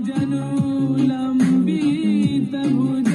جنولم بیت رب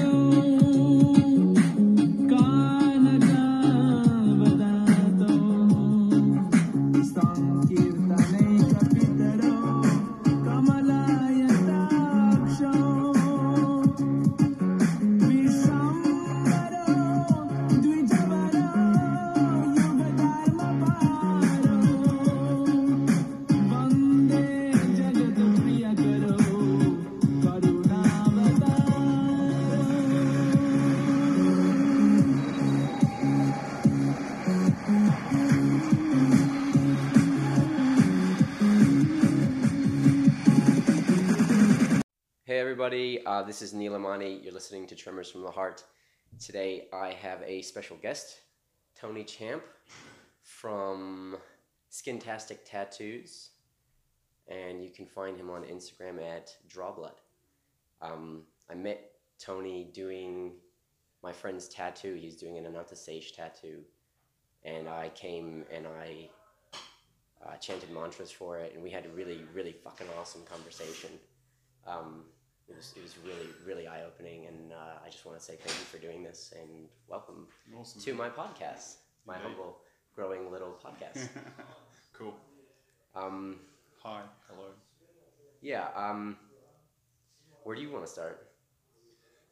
this is Neil Amani. You're listening to Tremors from the Heart. Today I have a special guest, Tony Champ from Skintastic Tattoos, and you can find him on Instagram at Drawblood. Um, I met Tony doing my friend's tattoo. He's doing an Ananta Sage tattoo, and I came and I uh, chanted mantras for it, and we had a really, really fucking awesome conversation. Um, it was, it was really, really eye opening, and uh, I just want to say thank you for doing this and welcome Awesome. to my podcast, my Indeed. humble, growing little podcast. cool. um, Hi. Hello. yeah, um, where do you want to start?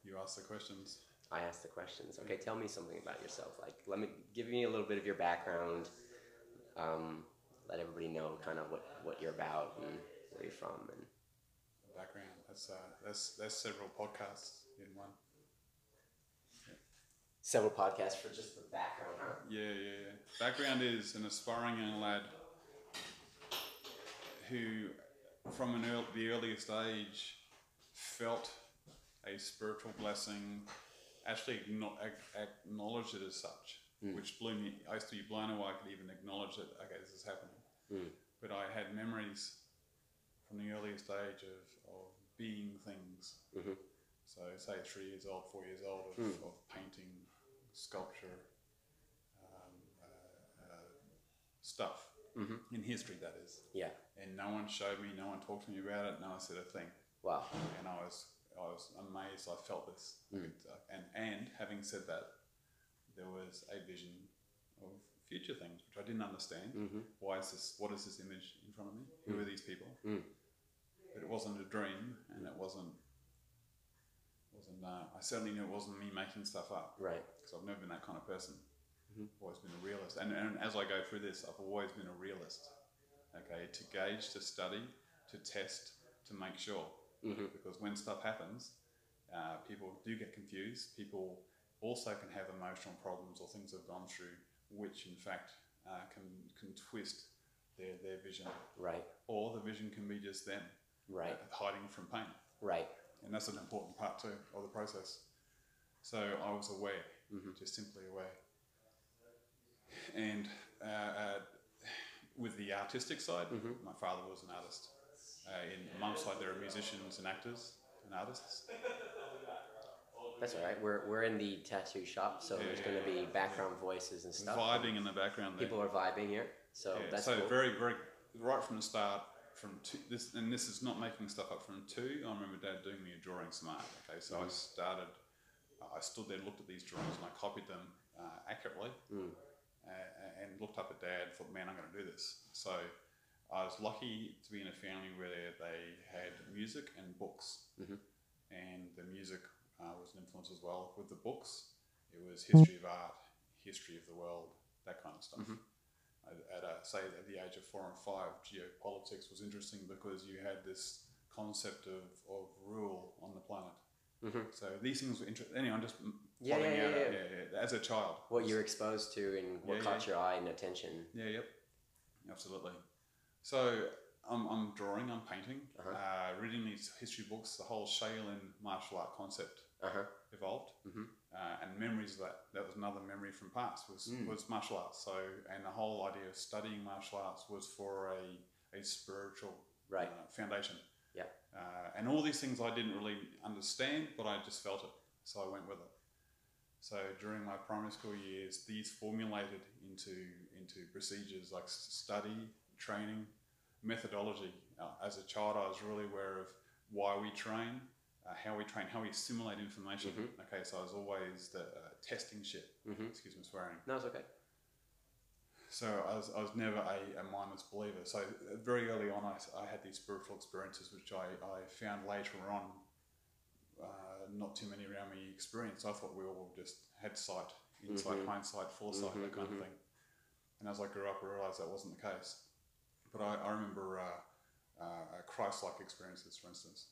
You asked the questions. I asked the questions. Okay, tell me something about yourself. Like, let me give me a little bit of your background. Um, let everybody know kind of what, what you're about and where you're from. And Background. That's uh, that's that's several podcasts in one. several podcasts for just the background. Huh? Yeah, yeah, yeah. Background is an aspiring young lad who, from an earl the earliest age, felt a spiritual blessing. Actually, acknow- acknowledged it as such, which blew me. I used to be blown away. I could even acknowledge that. Okay, this is happening. Mm. But I had memories from the earliest age of, of being things. Mhm. So, say three years old, four years old, of, Mm. of painting, sculpture, um, uh, uh, stuff Mhm. in history, that is. Yeah. And no one showed me, no one talked to me about it, no one said a thing. Wow. And I was, I was amazed. I felt this. Mm. And and having said that, there was a vision of future things which I didn't understand. Mm-hmm. Why is this? What is this image in front of me? Who are these people? But it wasn't a dream, and it wasn't. Wasn't. Uh, I certainly knew it wasn't me making stuff up Right. because I've never been that kind of person. Mhm. I've always been a realist, and, and as I go through this, I've always been a realist. Okay, to gauge, to study, to test, to make sure. Mhm. Because when stuff happens, uh, people do get confused. People also can have emotional problems or things they've gone through, which in fact uh, can can twist their their vision, Right. or the vision can be just them Right. uh, hiding from pain Right. and that's an important part too of the process. So I was aware, Mhm. just simply aware. And uh, uh, with the artistic side, Mhm. my father was an artist. Uh, in mum's side, there are musicians and actors and artists. That's all right. We're, we're in the tattoo shop, so there's going to be background voices and stuff. Vibing in the background there. People are vibing here, so Yeah, that's so cool. very, very right from the start. From two, this, and this is not making stuff up. From two, I remember Dad doing me a drawing smart. Okay, so I started. I stood there, looked at these drawings, and I copied them uh, accurately, Mm. uh, and looked up at Dad. Thought, man, I'm going to do this. So I was lucky to be in a family where they had music and books, Mhm. and the music uh, was an influence as well. With the books, it was history of art, history of the world, that kind of stuff. Mhm. At, a, say at the age of four and five, geopolitics was interesting because you had this concept of, of rule on the planet. Mhm. So these things were interesting. Anyway, I'm just m- Yeah, yeah, out yeah, yeah, yeah, as a child. What you're exposed to and what Yeah, caught yeah. your eye and attention. Yeah, yep. Absolutely. So I'm, I'm drawing, I'm painting, Uh-huh. uh, reading these history books, the whole Shaolin martial art concept Uh huh. evolved. Mhm. Uh, and memories of that, that was another memory from past, was, Mm. was martial arts. So, and the whole idea of studying martial arts was for a, a spiritual Right. uh, foundation. Yeah. Uh, and all these things I didn't really understand, but I just felt it. So I went with it. So during my primary school years, these formulated into into procedures like study, training, methodology. Uh, as a child, I was really aware of why we train, uh, how we train, how we assimilate information. Mm-hmm. Okay, so I was always the uh, testing shit. Mhm. Excuse me, swearing. No, it's okay. So I was, I was never a, a mindless believer. So uh, very early on, I, I had these spiritual experiences, which I, I found later on uh, not too many around me experienced. I thought we all just had sight, insight, Mhm. hindsight, foresight, that kind mhm. of thing. And as I grew up, I realised that wasn't the case. But I, I remember uh, uh, Christ-like experiences, for instance.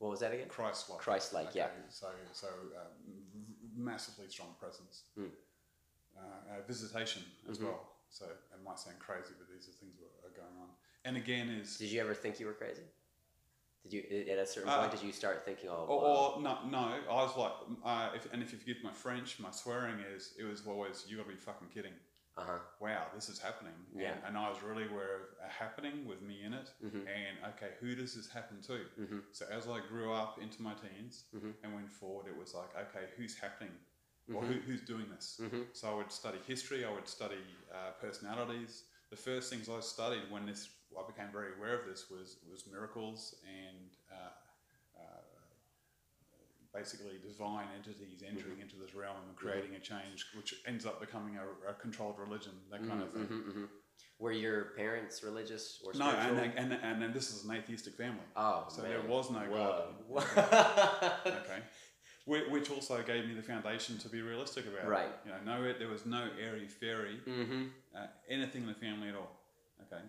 What was that again? Christ-like. Christ-like, yeah. So, so um, massively strong presence. Mm. Uh, uh, visitation as Mhm. well. So it might sound crazy, but these are things that are going on. And again, is Did you ever think you were crazy? Did you at a certain Uh, point did you start thinking, oh, or, or no, no. I was like, uh, if, and if you forgive my French, my swearing is it was always you got to be fucking kidding. Uh huh, Wow, this is happening. Yeah. And, and I was really aware of a happening with me in it. Mhm. And okay, who does this happen to? Mhm. So as I grew up into my teens Mhm. and went forward, it was like, okay, who's happening? Or Mhm. who, who's doing this? Mhm. So I would study history. I would study uh, personalities. The first things I studied when this I became very aware of this was was miracles and uh, basically divine entities entering Mm-hmm. into this realm and creating a change, which ends up becoming a, a controlled religion, that kind of thing. Mhm, mhm. Were your parents religious or No, and, and, and, and this is an atheistic family. oh, so man. there was no Whoa. God. Okay. Which also gave me the foundation to be realistic about Right. it. You know, no, there was no airy fairy, mm-hmm. uh, anything in the family at all. Okay,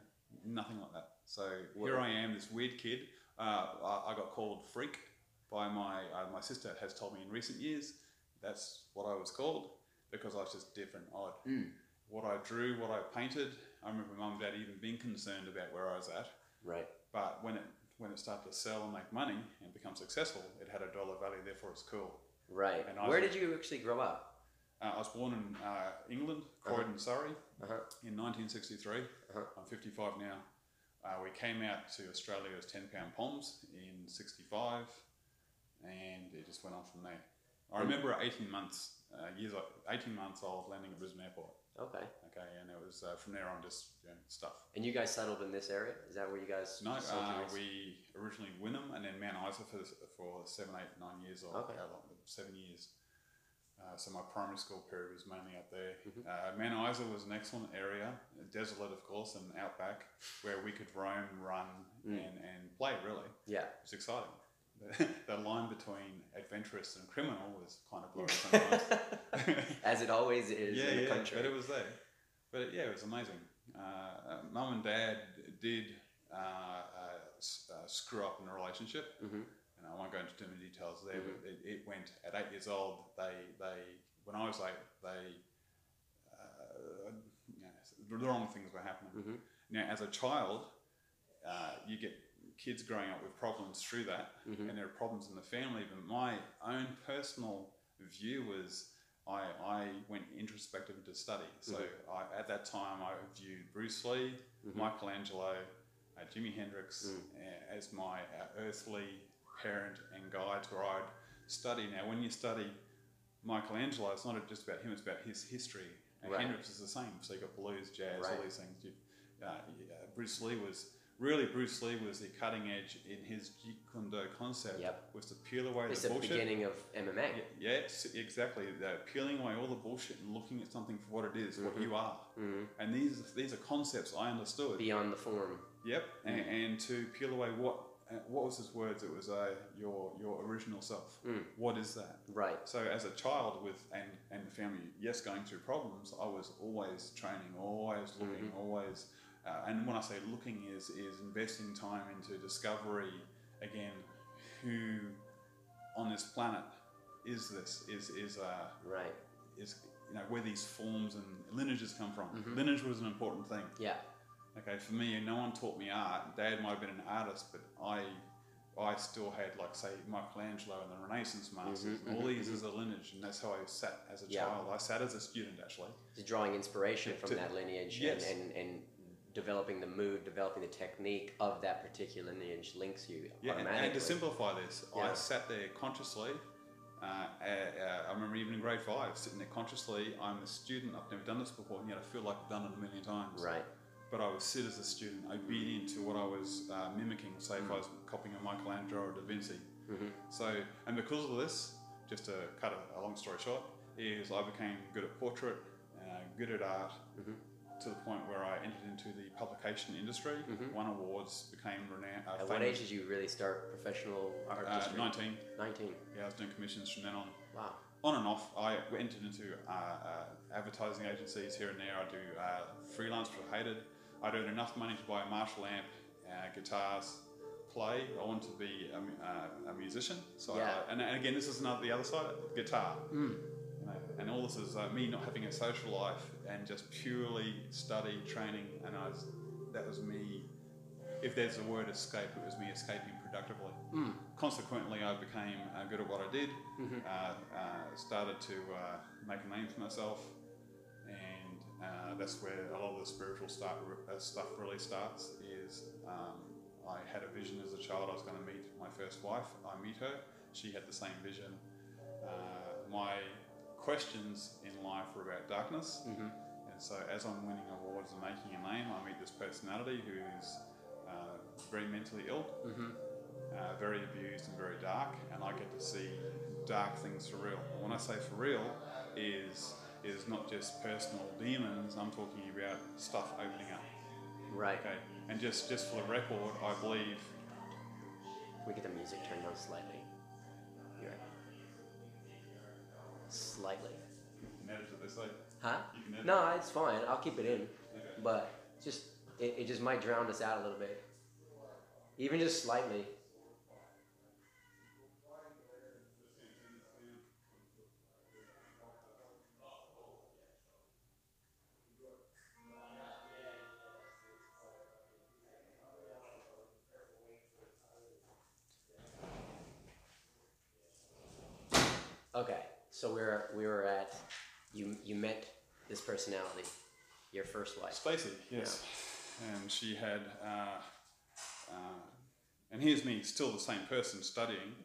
nothing like that. So here I am, this weird kid. Uh, I got called freak by my uh, my sister has told me in recent years. That's what I was called because I was just different, odd. Mm. What I drew, what I painted. I remember mum and dad even being concerned about where I was at. Right. But when it when it started to sell and make money and become successful, it had a dollar value. Therefore, it's cool. Right. And I Where was- did you actually grow up? Uh, I was born in uh, England, Croydon, Surrey, Uh-huh. in 1963. Uh-huh. I'm 55 now. Uh, we came out to Australia as 10 pound poms in 65, and it just went on from there. I remember 18 months, uh, years, 18 months old, landing at Brisbane Airport. Okay. Okay, and it was uh, from there on just you know, stuff. And you guys settled in this area? Is that where you guys? No, uh, we originally Wynnum and then Mount Isa for, for seven, eight, nine years or Okay. how long? Seven years. Uh, so my primary school period was mainly up there. Mhm. Uh, Mount Isa was an excellent area, desolate of course, and outback, where we could roam, run, Mm. and, and play. Really, Yeah. it was exciting. The, line between adventurous and criminal was kind of blurry sometimes. As it always is yeah, in the yeah, country. but it was there. But yeah, it was amazing. Uh, uh, Mum and Dad did uh, uh, uh, screw up in the relationship, Mhm. and I won't go into too many details there. Mm-hmm. But it, it went at eight years old. They they when I was eight, they uh, you know, the wrong things were happening. Mhm. Now, as a child, uh, you get kids growing up with problems through that, Mhm. and there are problems in the family. But my own personal view was I, I went introspective into study. So Mm-hmm. I, at that time, I viewed Bruce Lee, Mhm. Michelangelo, uh, Jimi Hendrix Mm. uh, as my uh, earthly parent and guide where I'd study. Now, when you study Michelangelo, it's not just about him; it's about his history. And Right. Hendrix is the same. So you've got blues, jazz, all these things. Uh, yeah, Bruce Lee was really Bruce Lee was the cutting edge in his Jeet Kune Do concept. Yep. Was to peel away It's the the bullshit. beginning of MMA. Yeah, yeah, exactly. They're peeling away all the bullshit and looking at something for what it is, what Mhm. you are. Mhm. And these these are concepts I understood. Beyond the form. Yep, and, and to peel away what uh, what was his words? It was uh, your your original self. Mm. What is that? Right. So as a child with and and the family, yes, going through problems, I was always training, always looking, Mm-hmm. always. Uh, and when I say looking, is is investing time into discovery. Again, who on this planet is this? Is is uh, Right. is you know where these forms and lineages come from? Mhm. Lineage was an important thing. Yeah. Okay, for me, no one taught me art. Dad might have been an artist, but I, I still had like say Michelangelo and the Renaissance masters, Mhm, and all mhm, these as a lineage, and that's how I sat as a Yeah. child. I sat as a student actually. To drawing inspiration from to- that lineage yes. and, and, and developing the mood, developing the technique of that particular lineage links you Yeah, and, automatically. and to simplify this, Yeah. I sat there consciously. Uh, uh, uh, I remember even in grade five, sitting there consciously. I'm a student. I've never done this before, and yet I feel like I've done it a million times. right. but I would sit as a student, obedient to what I was uh, mimicking. Say if I was copying a Michelangelo or Da Vinci. So, and because of this, just to cut a, a long story short, is I became good at portrait, uh, good at art, to the point where I entered into the publication industry, won awards, became renowned. Uh, At what age did you really start professional art Uh, history? 19. 19. Yeah, I was doing commissions from then on. Wow. On and off, I entered into uh, uh, advertising agencies here and there. I do uh, freelance for Hated. I'd earned enough money to buy a Marshall amp, uh, guitars, play. I want to be a, uh, a musician. So, Yeah. I, and, and again, this is another the other side, guitar. You know, and all this is uh, me not having a social life and just purely study, training, and I was, that was me. If there's a word escape, it was me escaping productively. Consequently, I became uh, good at what I did. Uh, uh, started to uh, make a name for myself, and uh, that's where a lot of the spiritual start, uh, stuff really starts. Is um, I had a vision as a child I was going to meet my first wife. I meet her. She had the same vision. Uh, my questions in life were about darkness, and so as I'm winning awards and making a name, I meet this personality who is uh, very mentally ill uh, very abused and very dark, and I get to see dark things for real. And when I say for real, is is not just personal demons. I'm talking about stuff opening up. Right. Okay, and just just for the record, I believe We get the music turned down slightly. Slightly. you can edit it this way. Huh? You can edit No, it's fine. I'll keep it in. But just it, it just might drown us out a little bit. Even just slightly. Personality, your first wife. Stacey, yes. And she had, uh, uh, and here's me, still the same person studying,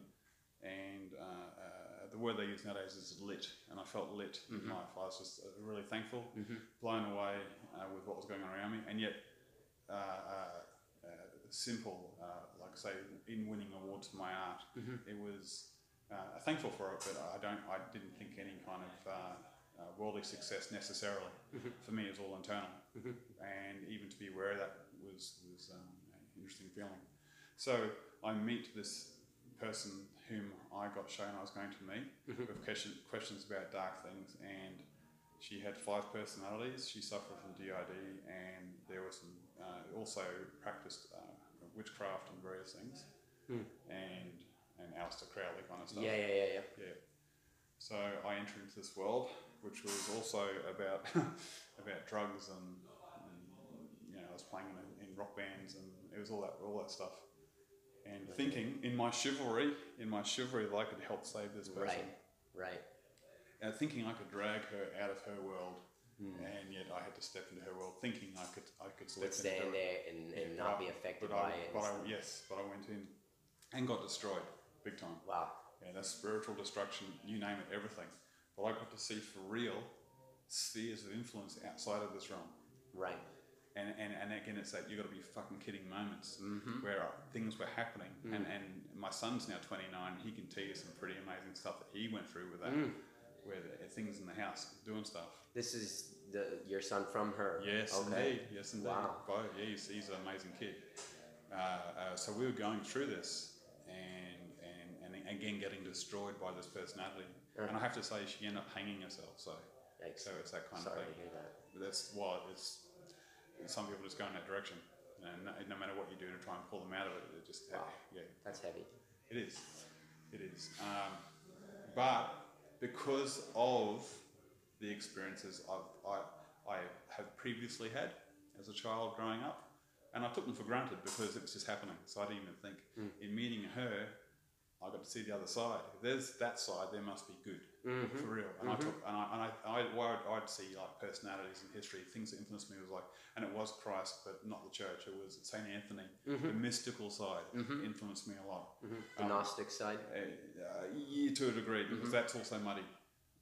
and uh, uh, the word they use nowadays is lit, and I felt lit in life. I was just uh, really thankful, blown away uh, with what was going on around me, and yet uh, uh, uh, simple, uh, like I say, in winning awards for my art, it was uh, thankful for it, but I don't, I didn't think any kind of uh, worldly success necessarily. For me, it was all internal, and even to be aware of that was was um, an interesting feeling. So I meet this person whom I got shown I was going to meet with question, questions about dark things, and she had five personalities. She suffered from DID, and there was some uh, also practiced uh, witchcraft and various things, and and Aleister Crowley kind of stuff. Yeah, yeah, yeah, yeah. Yeah. So I entered into this world, which was also about about drugs and, and you know I was playing in, in rock bands and it was all that all that stuff. And thinking in my chivalry, in my chivalry, that I could help save this person. Right, right. And thinking I could drag her out of her world, hmm. and yet I had to step into her world, thinking I could I could step into stand her. there and, and Yeah, not be affected by I, it. But I, yes, but I went in and got destroyed big time. wow. Yeah, that's spiritual destruction, you name it, everything. But I got to see for real spheres of influence outside of this realm. Right. And, and, and again, it's that you've got to be fucking kidding moments Mm-hmm. where uh, things were happening. Mm. And, and my son's now 29, he can tell you some pretty amazing stuff that he went through with that, Mm. where the, things in the house doing stuff. This is the your son from her. Yes, Okay. indeed. Yes, indeed. Wow. Bo, yeah, he's, he's an amazing kid. Uh, uh, so we were going through this, and again getting destroyed by this personality. And I have to say, she ended up hanging herself. So, Yikes. so it's that kind Sorry of to thing. hear that. But that's why it's some people just go in that direction, and no, no matter what you do to try and pull them out of it, it just Wow. yeah, That's heavy. it is. It is. Um, but because of the experiences I've, I, I have previously had as a child growing up, and I took them for granted because it was just happening. So I didn't even think. In meeting her, I got to see the other side. If there's that side, there must be good mm-hmm. for real. And I mm-hmm. took, and I, and I, I, well, I'd, I'd see like personalities in history, things that influenced me was like, and it was Christ, but not the church. It was Saint Anthony. The mm-hmm. mystical side influenced me a lot. The um, Gnostic side. Uh, yeah, to a degree, because that's also muddy.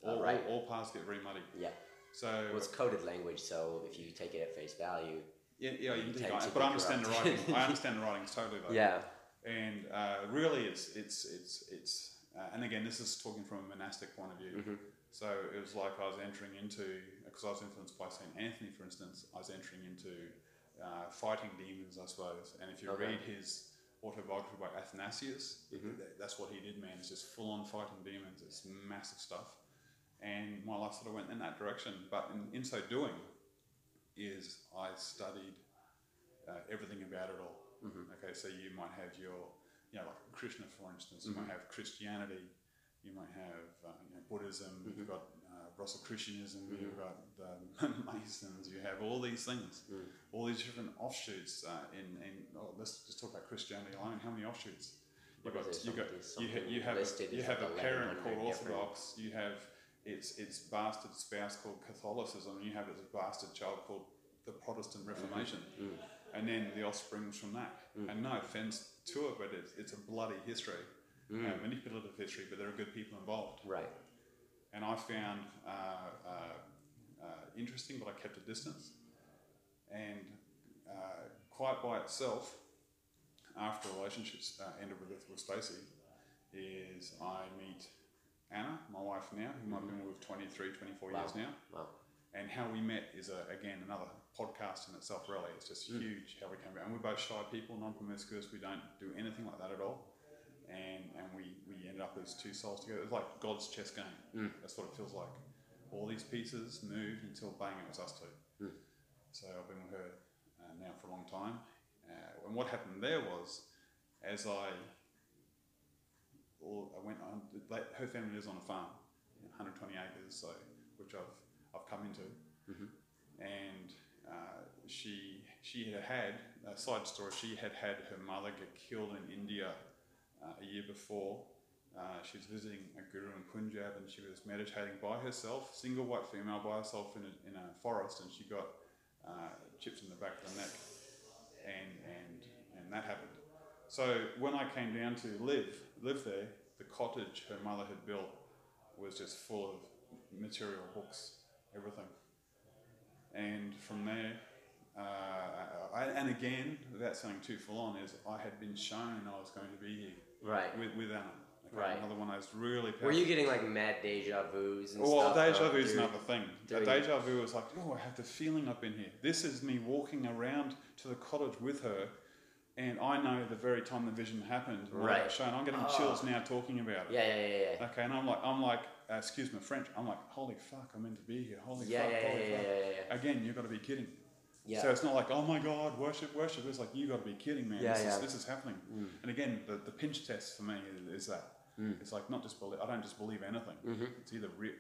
All, Oh, right. all, all paths get very muddy. Yeah. So Well, it's coded language, so if you take it at face value, Yeah, yeah, you tend think, to but I understand the writing. I understand the writings totally though. Yeah. And uh, really, it's it's it's it's. Uh, and again, this is talking from a monastic point of view. Mm-hmm. So it was like I was entering into because I was influenced by Saint Anthony, for instance. I was entering into uh, fighting demons, I suppose. And if you Okay. read his autobiography by Athanasius, Mm-hmm. that- that's what he did, man. It's just full on fighting demons. It's massive stuff. And my life sort of went in that direction. But in, in so doing, is I studied uh, everything about it all. Okay, so you might have your, you know, like Krishna, for instance. You might have Christianity. You might have uh, you know, Buddhism. You've got uh, Rosicrucianism. You've got the um, Masons. You have all these things, all these different offshoots. Uh, in, in oh, let's just talk about Christianity alone. How many offshoots? You've got, you got, you, ha- you have, a, you have a parent 1100 called different- Orthodox. You have its its bastard spouse called Catholicism. And you have its bastard child called the Protestant Reformation, and then the offsprings from that. And no offense to it, but it's, it's a bloody history, uh, manipulative history. But there are good people involved, Right. and I found uh, uh, uh, interesting, but I kept a distance. And uh, quite by itself, after relationships uh, ended with with Stacey, is I meet Anna, my wife now, whom I've been with 23, 24 years now. Wow. And how we met is a, again another podcast in itself. Really, it's just huge how we came about. And we're both shy people, non-promiscuous. We don't do anything like that at all. And and we we ended up as two souls together. It was like God's chess game. That's what it feels like. All these pieces moved until bang, it was us two. So I've been with her uh, now for a long time. Uh, and what happened there was, as I all, I went on, her family lives on a farm, 120 acres, so which I've I've come into, and uh, she she had had a side story. She had had her mother get killed in India uh, a year before. Uh, she was visiting a guru in Punjab, and she was meditating by herself, single white female by herself in a, in a forest, and she got uh, chipped in the back of the neck, and and and that happened. So when I came down to live live there, the cottage her mother had built was just full of material, books, everything. And from there, uh, I, and again, without sounding too full on, is I had been shown I was going to be here Right. with, with Anna. Okay, Right. Another one of those really powerful. Were you getting like mad deja vus and Well, stuff? deja vu is another thing. A deja vu is like, oh, I have the feeling I've been here. This is me walking around to the cottage with her, and I know the very time the vision happened. I Right. Shown. I'm getting Oh. chills now talking about it. Yeah, yeah, yeah, yeah. Okay, and I'm like, I'm like, uh, excuse my French. I'm like, holy fuck, I'm meant to be here. Holy Yeah, fuck, yeah, holy yeah, fuck. Again, you've got to be kidding. Yeah. So it's not like, oh my God, worship, worship. It's like, you've got to be kidding, man. Yeah, this, yeah. Mm. Is, this is happening. And again, the, the pinch test for me is, is that. Mm. It's like, not just believe, I don't just believe anything. Mm-hmm. It's either real.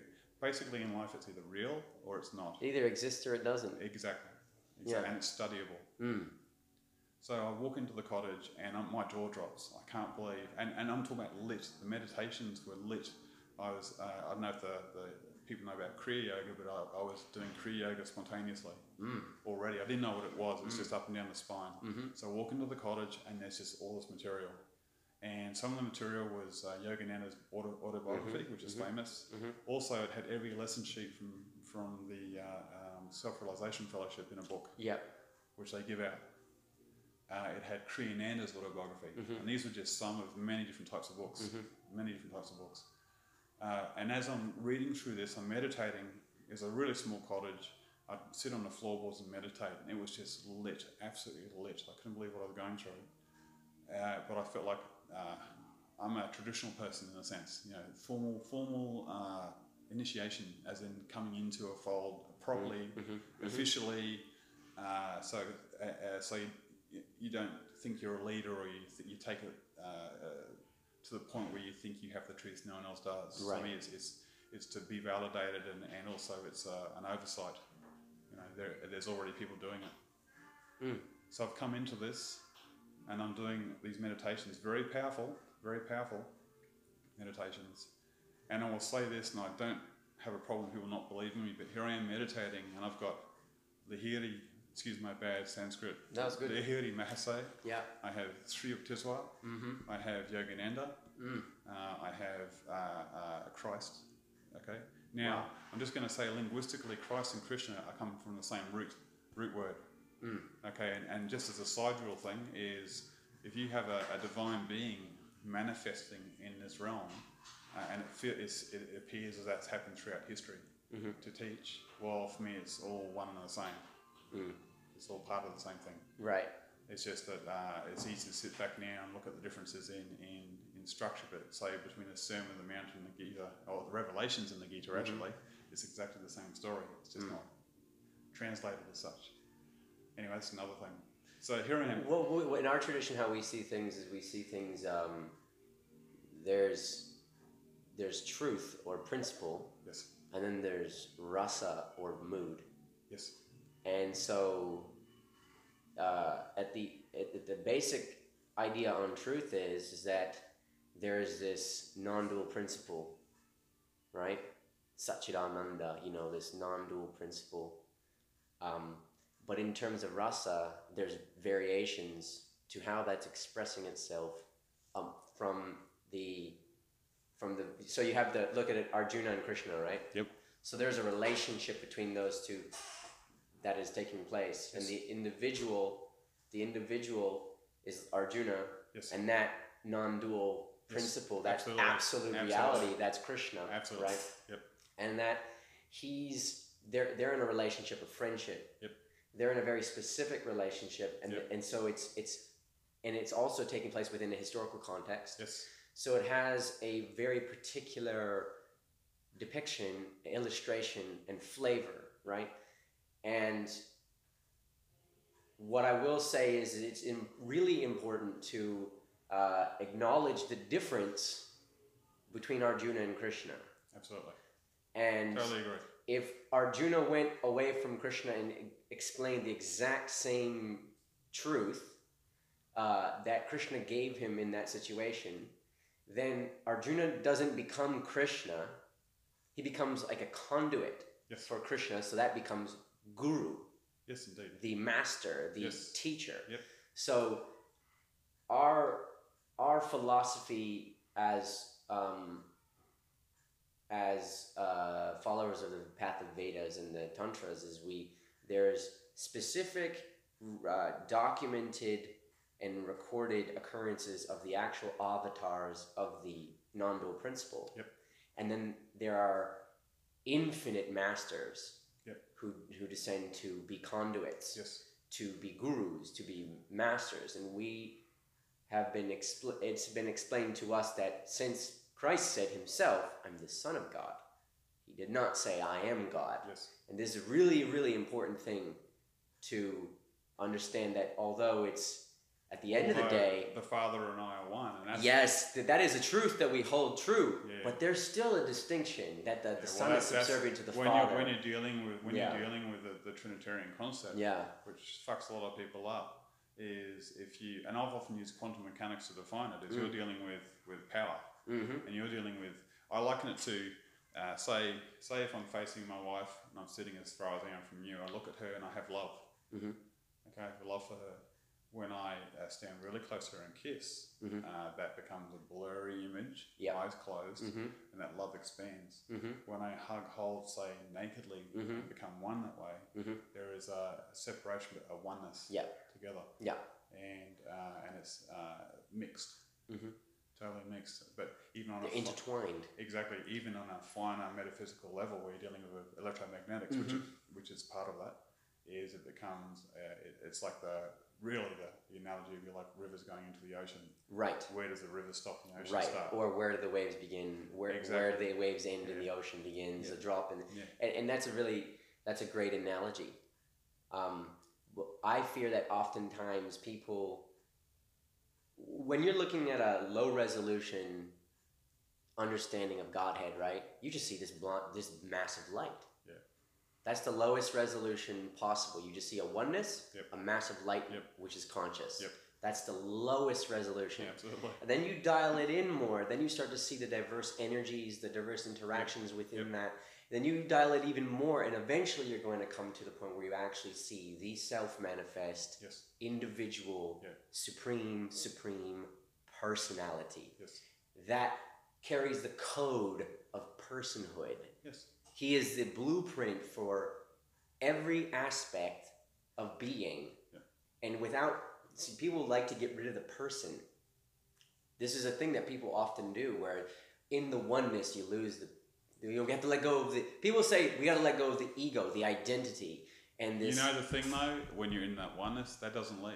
Basically, in life, it's either real or it's not. It either exists or it doesn't. Exactly. exactly. Yeah. And it's studyable. Mm. So I walk into the cottage and um, my jaw drops. I can't believe. And, and I'm talking about lit. The meditations were lit. I was, uh, I don't know if the, the people know about Kriya Yoga, but I, I was doing Kriya Yoga spontaneously already. I didn't know what it was. It was just up and down the spine. So I walk into the cottage and there's just all this material. And some of the material was uh, Yogananda's auto, autobiography, which is famous. Also, it had every lesson sheet from, from the uh, um, Self Realization Fellowship in a book Yep. which they give out. Uh, it had Kriyananda's autobiography, and these were just some of many different types of books, many different types of books. Uh, and as I'm reading through this, I'm meditating. It's a really small cottage. I'd sit on the floorboards and meditate, and it was just lit, absolutely lit. I couldn't believe what I was going through. Uh, but I felt like uh, I'm a traditional person in a sense, you know, formal, formal uh, initiation, as in coming into a fold properly, officially. Uh, so, uh, uh, so you, you don't think you're a leader, or you th- you take it uh, uh, to the point where you think you have the truth no one else does. Right. For me, it's, it's it's to be validated, and, and also it's uh, an oversight. You know, there, there's already people doing it. So I've come into this, and I'm doing these meditations, very powerful, very powerful meditations. And I will say this, and I don't have a problem people not believing me, but here I am meditating, and I've got Lahiri, excuse my bad Sanskrit. That was good. Mahasaya. Yeah. I have Sri Yukteswar. Mm-hmm. I have Yogananda. Mm. Uh, I have uh, uh, Christ. Okay. Now Wow. I'm just going to say linguistically, Christ and Krishna are coming from the same root root word. Okay, and, and just as a side sidereal thing is if you have a, a divine being manifesting in this realm, uh, and it, fe- it's, it appears as that's happened throughout history to teach. Well, for me, it's all one and the same. It's all part of the same thing. Right. It's just that uh, it's easy to sit back now and look at the differences in, in, in structure, but say between the Sermon on the Mount and the Gita, or the Revelations in the Gita, actually, it's exactly the same story. It's just not translated as such. Anyway, that's another thing. So here I am. Well, we- in our tradition, how we see things is we see things. Um, there's there's truth or principle, Yes, and then there's rasa or mood. yes, And so, uh, at the at the basic idea on truth is is that there is this non-dual principle, right? Satchidananda, you know, this non-dual principle. Um, but in terms of rasa, there's variations to how that's expressing itself um, from the from the. So you have the look at it, Arjuna and Krishna, right? yep, So there's a relationship between those two that is taking place, and the individual, the individual is Arjuna, Yes. and that non-dual principle, that Absolutely. absolute Absolutely. reality, that's Krishna, absolutely. right? Yep, And that he's they're they're in a relationship of friendship. Yep. They're in a very specific relationship, and Yep. and so it's it's and it's also taking place within a historical context. yes, So it has a very particular depiction, illustration, and flavor, right? And what I will say is it's in, really important to uh, acknowledge the difference between Arjuna and Krishna. absolutely. And Totally agree. if Arjuna went away from Krishna and explained the exact same truth uh, that Krishna gave him in that situation, then Arjuna doesn't become Krishna. He becomes like a conduit Yes, for Krishna, so that becomes Guru, yes, indeed. the master, the Yes. teacher. Yep. So our our philosophy as um, as uh, followers of the path of Vedas and the tantras is we there's specific uh, documented and recorded occurrences of the actual avatars of the non-dual principle. Yep. And then there are infinite masters. Who who descend to be conduits Yes, to be gurus, to be masters, and we have been expl- it's been explained to us that since Christ said himself, "I'm the Son of God," he did not say, "I am God," yes, and this is a really, really important thing to understand that although it's at the end of the day, the Father and I are one, and that's yes, that, that is a truth that we hold true, Yeah. but there's still a distinction that the, the Yeah, Son is subservient to the when Father. You're, when you're dealing with when Yeah. you're dealing with the, the Trinitarian concept, yeah, which fucks a lot of people up, is if you and I've often used quantum mechanics to define it. Is you're dealing with with power, hmm and you're dealing with. I liken it to. Uh, say, say if I'm facing my wife and I'm sitting as far as I am from you, I look at her and I have love. Mhm. Okay, I have love for her. When I uh, stand really close to her and kiss, Mhm. uh, that becomes a blurry image, Yeah. eyes closed, Mhm. and that love expands. hmm When I hug, hold, say nakedly, Mhm. and become one that way, Mhm. there is a separation, but a oneness Yeah. together, yeah, and uh, and it's uh, mixed, Mhm. totally mixed. But even on they're a intertwined. exactly, even on a finer metaphysical level, where you're dealing with electromagnetics, which Mm-hmm. is, which is part of that, is it becomes uh, it, it's like the really the, the analogy would be like rivers going into the ocean. Right. Where does the river stop and the ocean Right, start? or where do the waves begin? Where where Exactly. the waves end and the ocean begins. Yeah. The drop in, Yeah. and, and that's a really that's a great analogy. Um, I fear that oftentimes people, when you're looking at a low resolution understanding of Godhead, right? You just see this blunt, this massive light. That's the lowest resolution possible. You just see a oneness, Yep. a massive light, Yep. which is conscious. Yep. That's the lowest resolution. Yeah, absolutely. And then you dial it in more. Then you start to see the diverse energies, the diverse interactions within Yep. that. Then you dial it even more, and eventually you're going to come to the point where you actually see the self manifest, Yes, individual, Yeah. supreme, supreme personality yes, that carries the code of personhood. yes, He is the blueprint for every aspect of being, Yeah. and without see, people like to get rid of the person. This is a thing that people often do, where in the oneness you lose the. You have to let go of the. People say we got to let go of the ego, the identity, and this. You know the thing though, when you're in that oneness, that doesn't leave.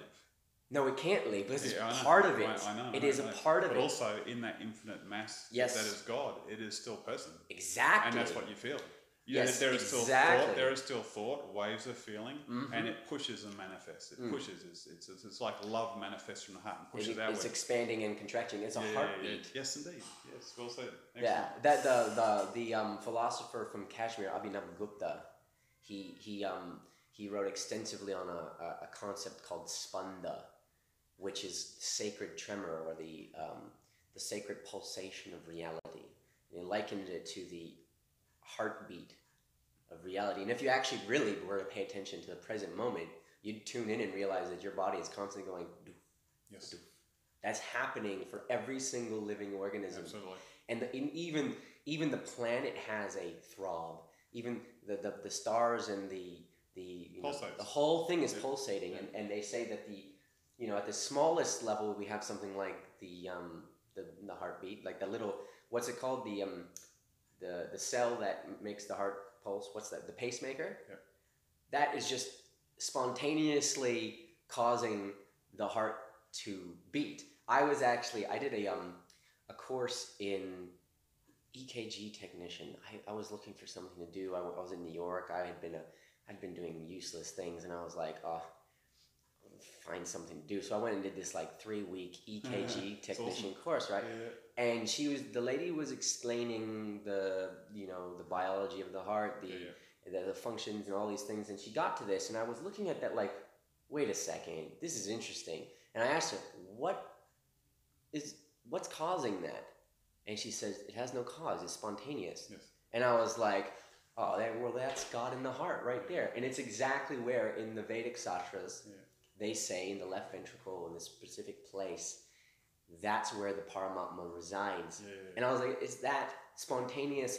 No, it can't leave because Yeah, it's know. part of it. I, I know. It I is know, a part of but it. also in that infinite mass Yes. that is God, it is still present, exactly. and that's what you feel. You Yes, there is still exactly. Mm-hmm. thought. There is still thought, waves of feeling, and it pushes and manifests. It pushes. It's, it's, it's, it's like love manifests from the heart and pushes It- pushes it's expanding and contracting. It's a Yeah, heartbeat. yeah. Yes, indeed. Yes, well said. Yeah, that the the the um, philosopher from Kashmir, Abhinav Gupta, he he um he wrote extensively on a, a, a concept called spanda, which is sacred tremor or the um, the sacred pulsation of reality. And he likened it to the heartbeat of reality. And if you actually really were to pay attention to the present moment, you'd tune in and realize that your body is constantly going. "Doo." Yes, That's happening for every single living organism absolutely. and the, in, even even the planet has a throb. Even the, the, the stars and the the you know, the whole thing is Yeah. pulsating, and, and they say that the you know at the smallest level we have something like the um the, the heartbeat, like the little what's it called the um the the cell that makes the heart pulse. What's that? The pacemaker. Yeah. That is just spontaneously causing the heart to beat. I was actually I did a um a course in EKG technician. I, I was looking for something to do. I was in New York. I had been a I'd been doing useless things, and I was like, oh, find something to do. So I went and did this like three week EKG It's mm-hmm. technician awesome. course, right? Yeah, And she was the lady was explaining the you know the biology of the heart, the yeah, yeah. the, the functions and all these things, and she got to this, and I was looking at that like, wait a second, this is interesting. And I asked her, what is what's causing that? And she says it has no cause; it's spontaneous. Yes. And I was like, oh, that, well, that's God in the heart right there. And it's exactly where in the Vedic sastras Yeah. They say in the left ventricle in this specific place, that's where the Paramatma resides. Yeah, yeah. And I was like, it's that spontaneous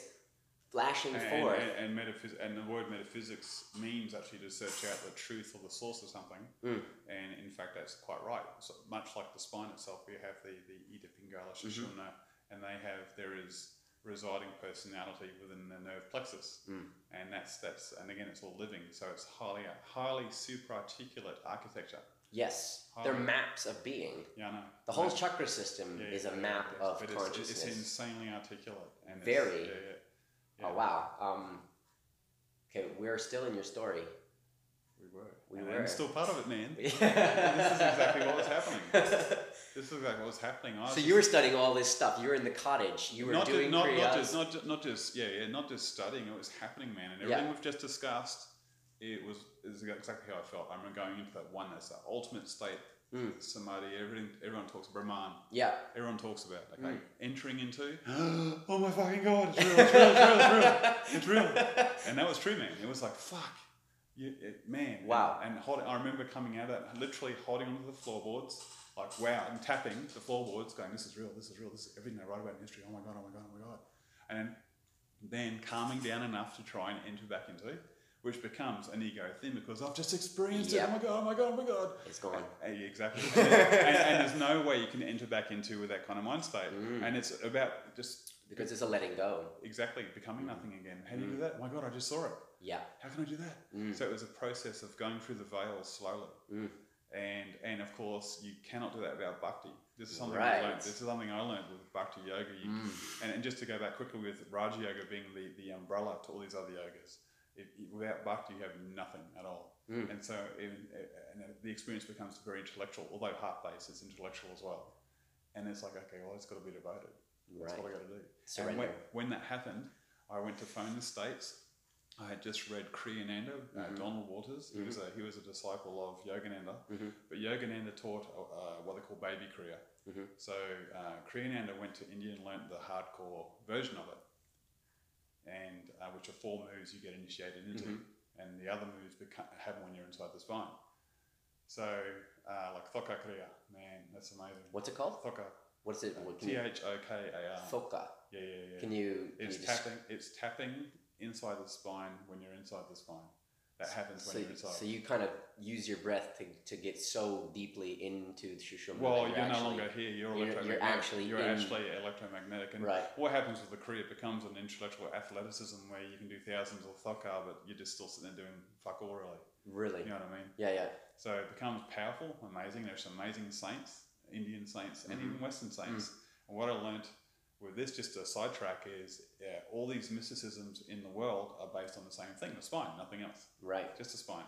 flashing And, forth. and, and, metaphys- and the word metaphysics means actually to search out the truth or the source of something. Mm. And in fact, that's quite right. So much like the spine itself, we have the, the Ida Pingala Mm-hmm. And they have, there is residing personality within the nerve plexus. Mm. And that's, that's, and again, it's all living. So it's highly, highly super articulate architecture. yes, they're maps of being. Yeah, I know. The whole Yeah. chakra system Yeah, is a map yeah. of But it's- consciousness. It's, insanely articulate. And Very. It's, yeah, yeah. Oh wow. Um, okay, we're still in your story. We were. We and were. I'm still part of it, man. this is exactly what was happening. This is exactly what was happening. I so just- you were studying all this stuff. You were in the cottage. You were not, doing not, not just not just, not just yeah yeah not just studying. It was happening, man. And Yeah. everything we've just discussed, it was is exactly how I felt. I remember going into that oneness, that ultimate state, Mm. samadhi. Everything everyone talks Brahman. Yeah. Everyone talks about Mm. okay, entering into. oh my fucking god! It's real! It's real! It's real! It's real! It's real! and that was true, man. It was like fuck, you, it, man. Wow. And, and holding, I remember coming out of that, literally holding onto the floorboards, like wow, and tapping the floorboards, going, "This is real. This is real. This is everything I write about in history. Oh my god! Oh my god! Oh my god!" And then calming down enough to try and enter back into, which becomes an ego thing because I've just experienced Yep. it. Oh my god! Oh my god! Oh my god! It's gone. Yeah, exactly. and, and, and there's no way you can enter back into with that kind of mind state. Mm. And it's about just Because it's a letting go. exactly becoming nothing again. How do you do that? Oh my God, I just saw it. Yeah. How can I do that? Mm. So it was a process of going through the veil slowly. Mm. And and of course, you cannot do that without bhakti. This is something Right. I learned. This is something I learned with bhakti yoga. You, Mm. and, and just to go back quickly with Raja Yoga being the, the umbrella to all these other yogas, if, without bhakti, you have nothing at all. Mm. And so and the experience becomes very intellectual, although heart based, it's intellectual as well. And it's like, okay, well, it's got to be devoted. That's Right. what I got to do. Surrender. And when, when that happened, I went to phone the States. I had just read Kriyananda, uh, Mhm. Donald Walters. He was a he was a disciple of Yogananda, Mhm. but Yogananda taught uh, what they call baby Kriya. Mhm. So uh, Kriyananda went to India and learnt the hardcore version of it, and uh, which are four moves you get initiated into, Mhm. and the other moves beca- happen when you're inside the spine. So uh, like Thokar Kriya, man, that's amazing. What's it called? Thokar, What's it? What can T H O K A R. Thokar. Yeah, yeah, yeah. Can you? Can It's you tapping. It's tapping inside the spine when you're inside the spine. that happens when So, you're inside. so you kind of use your breath to, to get so deeply into the sushumna. well, you're, no actually- longer here. You're, you're- you're actually you're in- actually electromagnetic. And Right. what happens with the Kriya? It becomes an intellectual athleticism where you can do thousands of thakka, but you're just still sitting there doing fuck all really. Really? You know what I mean? Yeah, yeah. So it becomes powerful, amazing. There's some amazing saints, Indian saints, and mm-hmm. even Western saints. Mm. And what I learnt with this, just a sidetrack, is yeah, all these mysticisms in the world are based on the same thing the spine, nothing else. Right. Just the spine.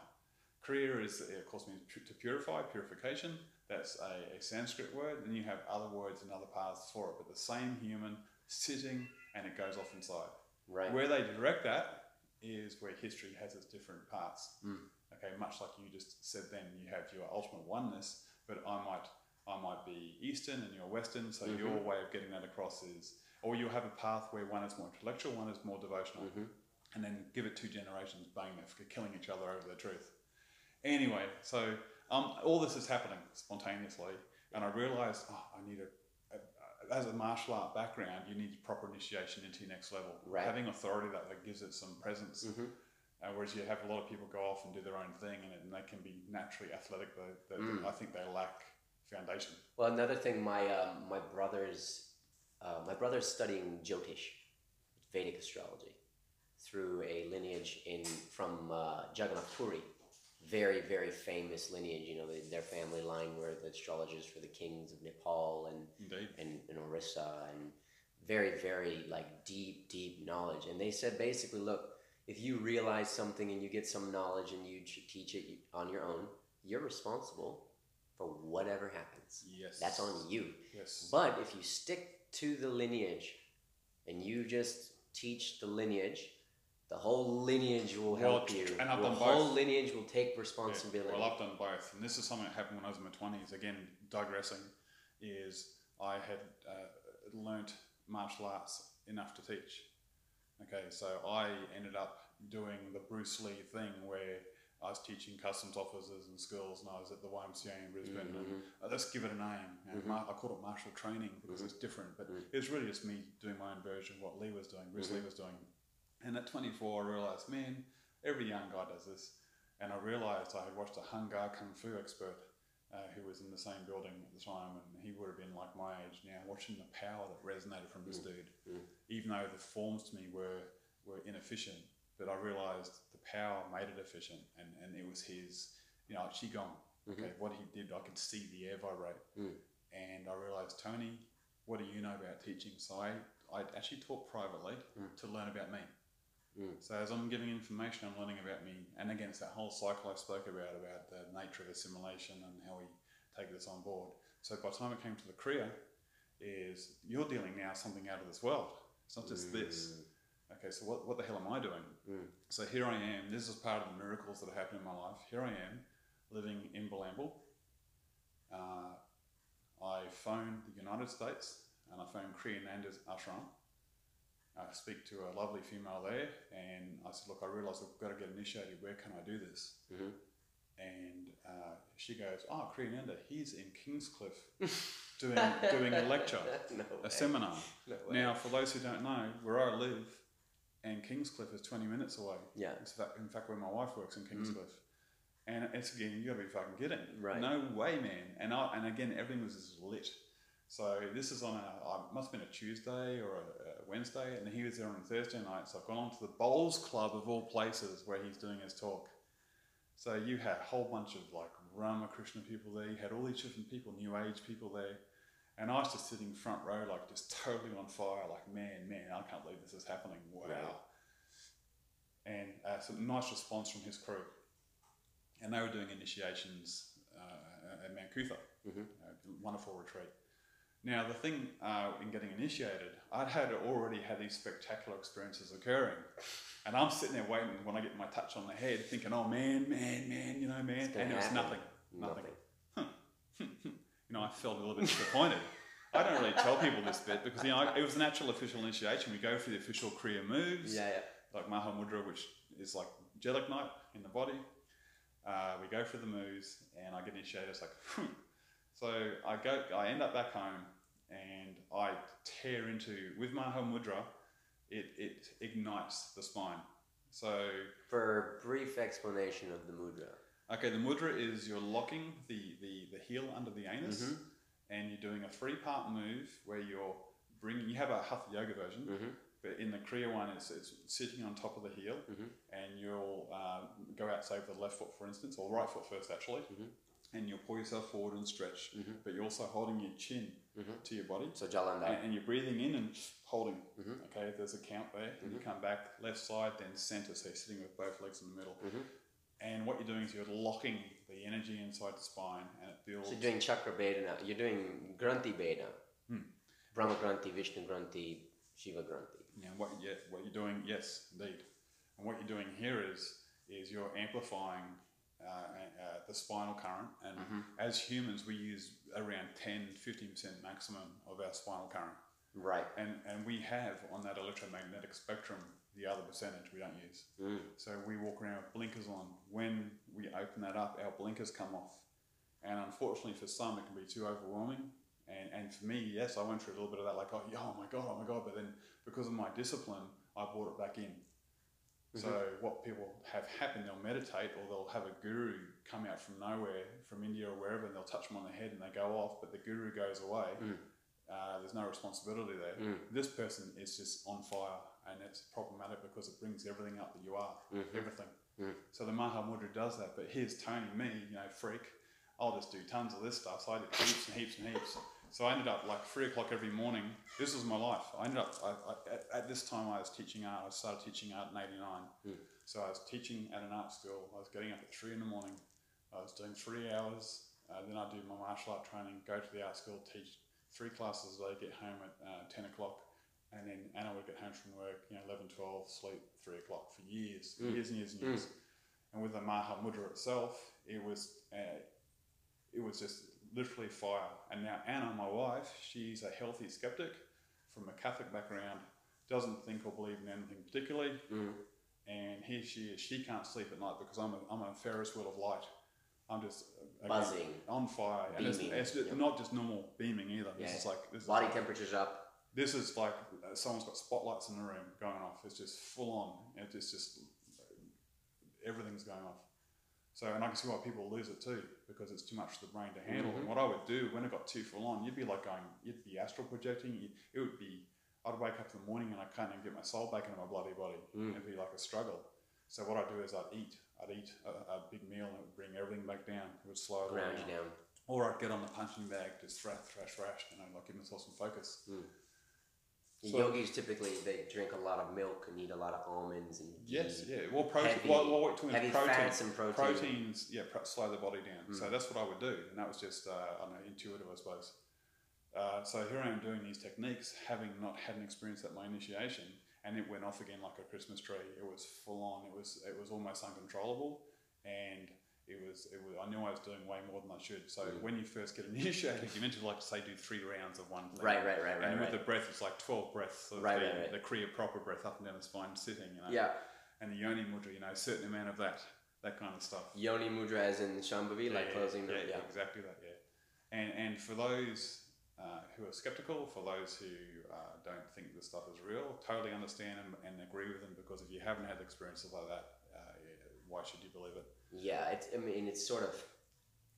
Kriya is, of course, means to purify, purification. That's a, a Sanskrit word. Then you have other words and other paths for it, but the same human sitting and it goes off inside. Right. Where they direct that is where history has its different parts. Mm. Okay, much like you just said then, you have your ultimate oneness, but I might I might be Eastern and you're Western, so Mm-hmm. your way of getting that across is, or you'll have a path where one is more intellectual, one is more devotional, Mm-hmm. and then give it two generations, bang, they're killing each other over the truth. Anyway, so um, all this is happening spontaneously, and I realised oh, I need a, a, a- as a martial art background, you need proper initiation into your next level. Right. Having authority that, that gives it some presence. Mhm. Uh, whereas you have a lot of people go off and do their own thing, and, and they can be naturally athletic. But Mm. I think they lack foundation. Well, another thing, my um, my brother's uh, my brother's studying Jyotish, Vedic astrology, through a lineage in from uh, Jagannath Puri, very very famous lineage. You know, they, their family line were the astrologers for the kings of Nepal and Indeed. and, and Orissa and very, very like deep, deep knowledge. And they said basically, look, if you realize something and you get some knowledge and you teach it on your own, you're responsible for whatever happens. Yes. That's on you. Yes. But if you stick to the lineage and you just teach the lineage, the whole lineage will Well, help you. and I've the whole both. lineage will take Yeah, responsibility. Well, I've done both, and this is something that happened when I was in my twenties. Again, digressing, is I had uh, learnt martial arts enough to teach. Okay, so I ended up doing the Bruce Lee thing where I was teaching customs officers in schools, and I was at the YMCA in Brisbane. Mm-hmm. And, uh, let's give it a name. And mm-hmm. mar- I called it martial training because mm-hmm. it's different, but it was really just me doing my own version of what Lee was doing, Bruce Lee was doing. And at 24, I realized, man, every young guy does this. And I realized I had watched a Hung Gar Kung Fu expert uh, who was in the same building at the time, and he would have been like my age now, watching the power that resonated from this mm. dude. Mm. Even though the forms to me were, were inefficient, but I realized the power made it efficient, and, and it was his, you know, Qigong. Mm-hmm. Okay, what he did, I could see the air vibrate. Mm. And I realized, Tony, what do you know about teaching? So I, I actually taught privately mm. to learn about me. Mm. So as I'm giving information, I'm learning about me. And again, it's that whole cycle I spoke about, about the nature of assimilation and how we take this on board. So by the time it came to the Kriya, is you're dealing now something out of this world. It's not just this. Okay, so what, what the hell am I doing? So here I am. This is part of the miracles that have happened in my life. Here I am, living in Bilambil. Uh, I phone the United States and I phone Kriyananda's ashram. I speak to a lovely female there, and I said, "Look, I realise I've got to get initiated. Where can I do this?" And uh, she goes, "Oh, Kriyananda, he's in Kingscliff doing doing a lecture, No a seminar." No now, for those who don't know, where I live, and Kingscliff is twenty minutes away. Yeah. It's fact, in fact where my wife works in Kingscliff. Mm. And it's again, you gotta be fucking kidding. Right. No way, man. And I, and again, everything was just lit. So this is on a, must have been a Tuesday or a, a Wednesday, and he was there on a Thursday night. So I've gone on to the Bowls Club of all places where he's doing his talk. So you had a whole bunch of like Ramakrishna people there. You had all these different people, New Age people there. And I was just sitting front row, like just totally on fire, like, man, man, I can't believe this is happening. Wow. And uh, some nice response from his crew. And they were doing initiations uh, at Mount Coot-tha, a wonderful retreat. Now, the thing uh, in getting initiated, I'd had already had these spectacular experiences occurring. And I'm sitting there waiting when I get my touch on the head, thinking, oh man, man, man, you know, man. And it was nothing. Nothing. Nothing. You know, I felt a little bit disappointed. I don't really tell people this bit because, you know, it was an actual official initiation. We go through the official Kriya moves, Yeah, yeah. like Maha Mudra, which is like angelic night in the body. Uh, we go through the moves and I get initiated. It's like, "Hmm." so I go, I end up back home and I tear into, with Maha Mudra, it, it ignites the spine. So, For a brief explanation of the mudra. Okay, the mudra is you're locking the, the, the heel under the anus Mhm. and you're doing a three part move where you're bringing, you have a hatha yoga version, Mhm. but in the Kriya one, it's, it's sitting on top of the heel Mhm. and you'll uh, go out, say, with the left foot, for instance, or right foot first, actually, Mhm. and you'll pull yourself forward and stretch, Mhm. but you're also holding your chin Mhm. to your body. So Jalanda. and, and you're breathing in and holding. Okay, there's a count there, and you come back left side, then center, so you're sitting with both legs in the middle. And what you're doing is you're locking the energy inside the spine, and it builds. So you're doing chakra Bhedana. You're doing Granthi Bheda. Hmm. Brahma Granthi, Vishnu Granthi, Shiva Granthi. Yeah, what yeah, what you're doing, yes, indeed. And what you're doing here is is you're amplifying uh, uh, the spinal current, and Mm-hmm. as humans, we use around 10, 15 percent maximum of our spinal current, Right. and and we have on that electromagnetic spectrum the other percentage we don't use. Mm. So we walk around with blinkers on. When we open that up, our blinkers come off. And unfortunately, for some, it can be too overwhelming. And, and for me, yes, I went through a little bit of that, like, oh, yeah, oh my God, oh my God. But then because of my discipline, I brought it back in. So what people have happen, they'll meditate or they'll have a guru come out from nowhere, from India or wherever, and they'll touch them on the head and they go off, but the guru goes away. Uh, there's no responsibility there. This person is just on fire, and it's problematic because it brings everything up that you are, everything. So the Mahamudra does that. But here's Tony, me, you know, freak. I'll just do tons of this stuff. So I did heaps and heaps and heaps. So I ended up like three o'clock every morning. This was my life. I ended up I, I, at, at this time I was teaching art. I started teaching art in '89. So I was teaching at an art school. I was getting up at three in the morning. I was doing three hours. Uh, then I'd do my martial art training. Go to the art school, teach three classes a day. Get home at uh, ten o'clock, and then Anna would get home from work. You know, 11, 12, sleep three o'clock for years, mm. years and years and years. Mm. And with the Maha Mudra itself, it was uh, it was just literally fire. And now Anna, my wife, she's a healthy skeptic from a Catholic background, doesn't think or believe in anything particularly. Mm. And here she is. She can't sleep at night because I'm a, I'm a Ferris wheel of light. I'm just again, Buzzing. on fire, and it's, it's just Yep. not just normal beaming either. This Yeah. is like Body like, temperature's up. This is like uh, someone's got spotlights in the room going off. It's just full on. It's just everything's going off. So, and I can see why people lose it too because it's too much for the brain to handle. And mm-hmm. what I would do when it got too full on, you'd be like going, you'd be astral projecting. It would be, I'd wake up in the morning and I can't even get my soul back into my bloody body. Mm. It'd be like a struggle. So what I'd do is I'd eat. I'd eat a, a big meal and it would bring everything back down. It would slow Ground you down. Or I'd get on the punching bag, just thrash, thrash, thrash, you know, like give myself some focus. The So- yogis typically they drink a lot of milk and eat a lot of almonds and Yes, yeah. Well, protein. Heavy- well, what we're heavy protein. fats and protein. Proteins, yeah, slow the body down. So that's what I would do, and that was just uh, I don't know intuitive, I suppose. Uh, so here I am doing these techniques, having not had an experience at my initiation, and it went off again like a Christmas tree. It was full on. It was it was almost uncontrollable, and it was it was. I knew I was doing way more than I should. So when you first get initiated, you're meant to like say do three rounds of one thing. Right, right, right, right, And with right. the breath, it's like twelve breaths. Of Right, the, right, right. the Kriya proper breath up and down the spine, sitting. You know. Yeah. And the yoni mudra, you know, a certain amount of that, that kind of stuff. Yoni mudra as in Shambhavi, like Yeah, closing the yeah, yeah. exactly that. Yeah, and and for those uh, who are skeptical, for those who uh, don't think this stuff is real, totally understand and, and agree with them because if you haven't had experiences like that, uh, yeah, why should you believe it? Yeah, it's, I mean, it's sort of,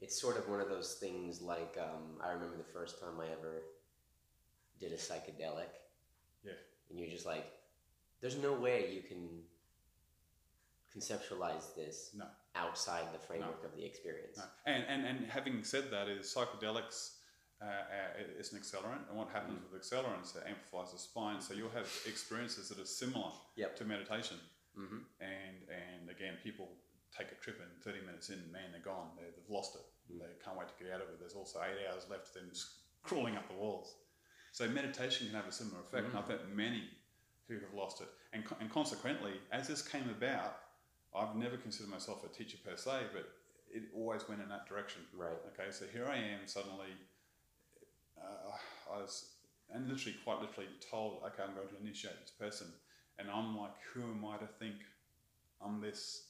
it's sort of one of those things. Like um, I remember the first time I ever did a psychedelic, Yeah, and you're just like, there's no way you can conceptualize this no. outside the framework of the experience. No. And, and, and having said that, is psychedelics uh, uh, is an accelerant, and what happens with accelerants? It amplifies the spine, so you'll have experiences that are similar Yep. to meditation. Mhm. And and again, people take a trip and 30 minutes in, man, they're gone. They, they've lost it. They can't wait to get out of it. There's also eight hours left of them just crawling up the walls. So meditation can have a similar effect. And I've met many who have lost it. And, and consequently, as this came about, I've never considered myself a teacher per se, but it always went in that direction. Right. Okay, so here I am suddenly, uh, I was, and literally, quite literally told, okay, I'm going to initiate this person. And I'm like, who am I to think I'm this,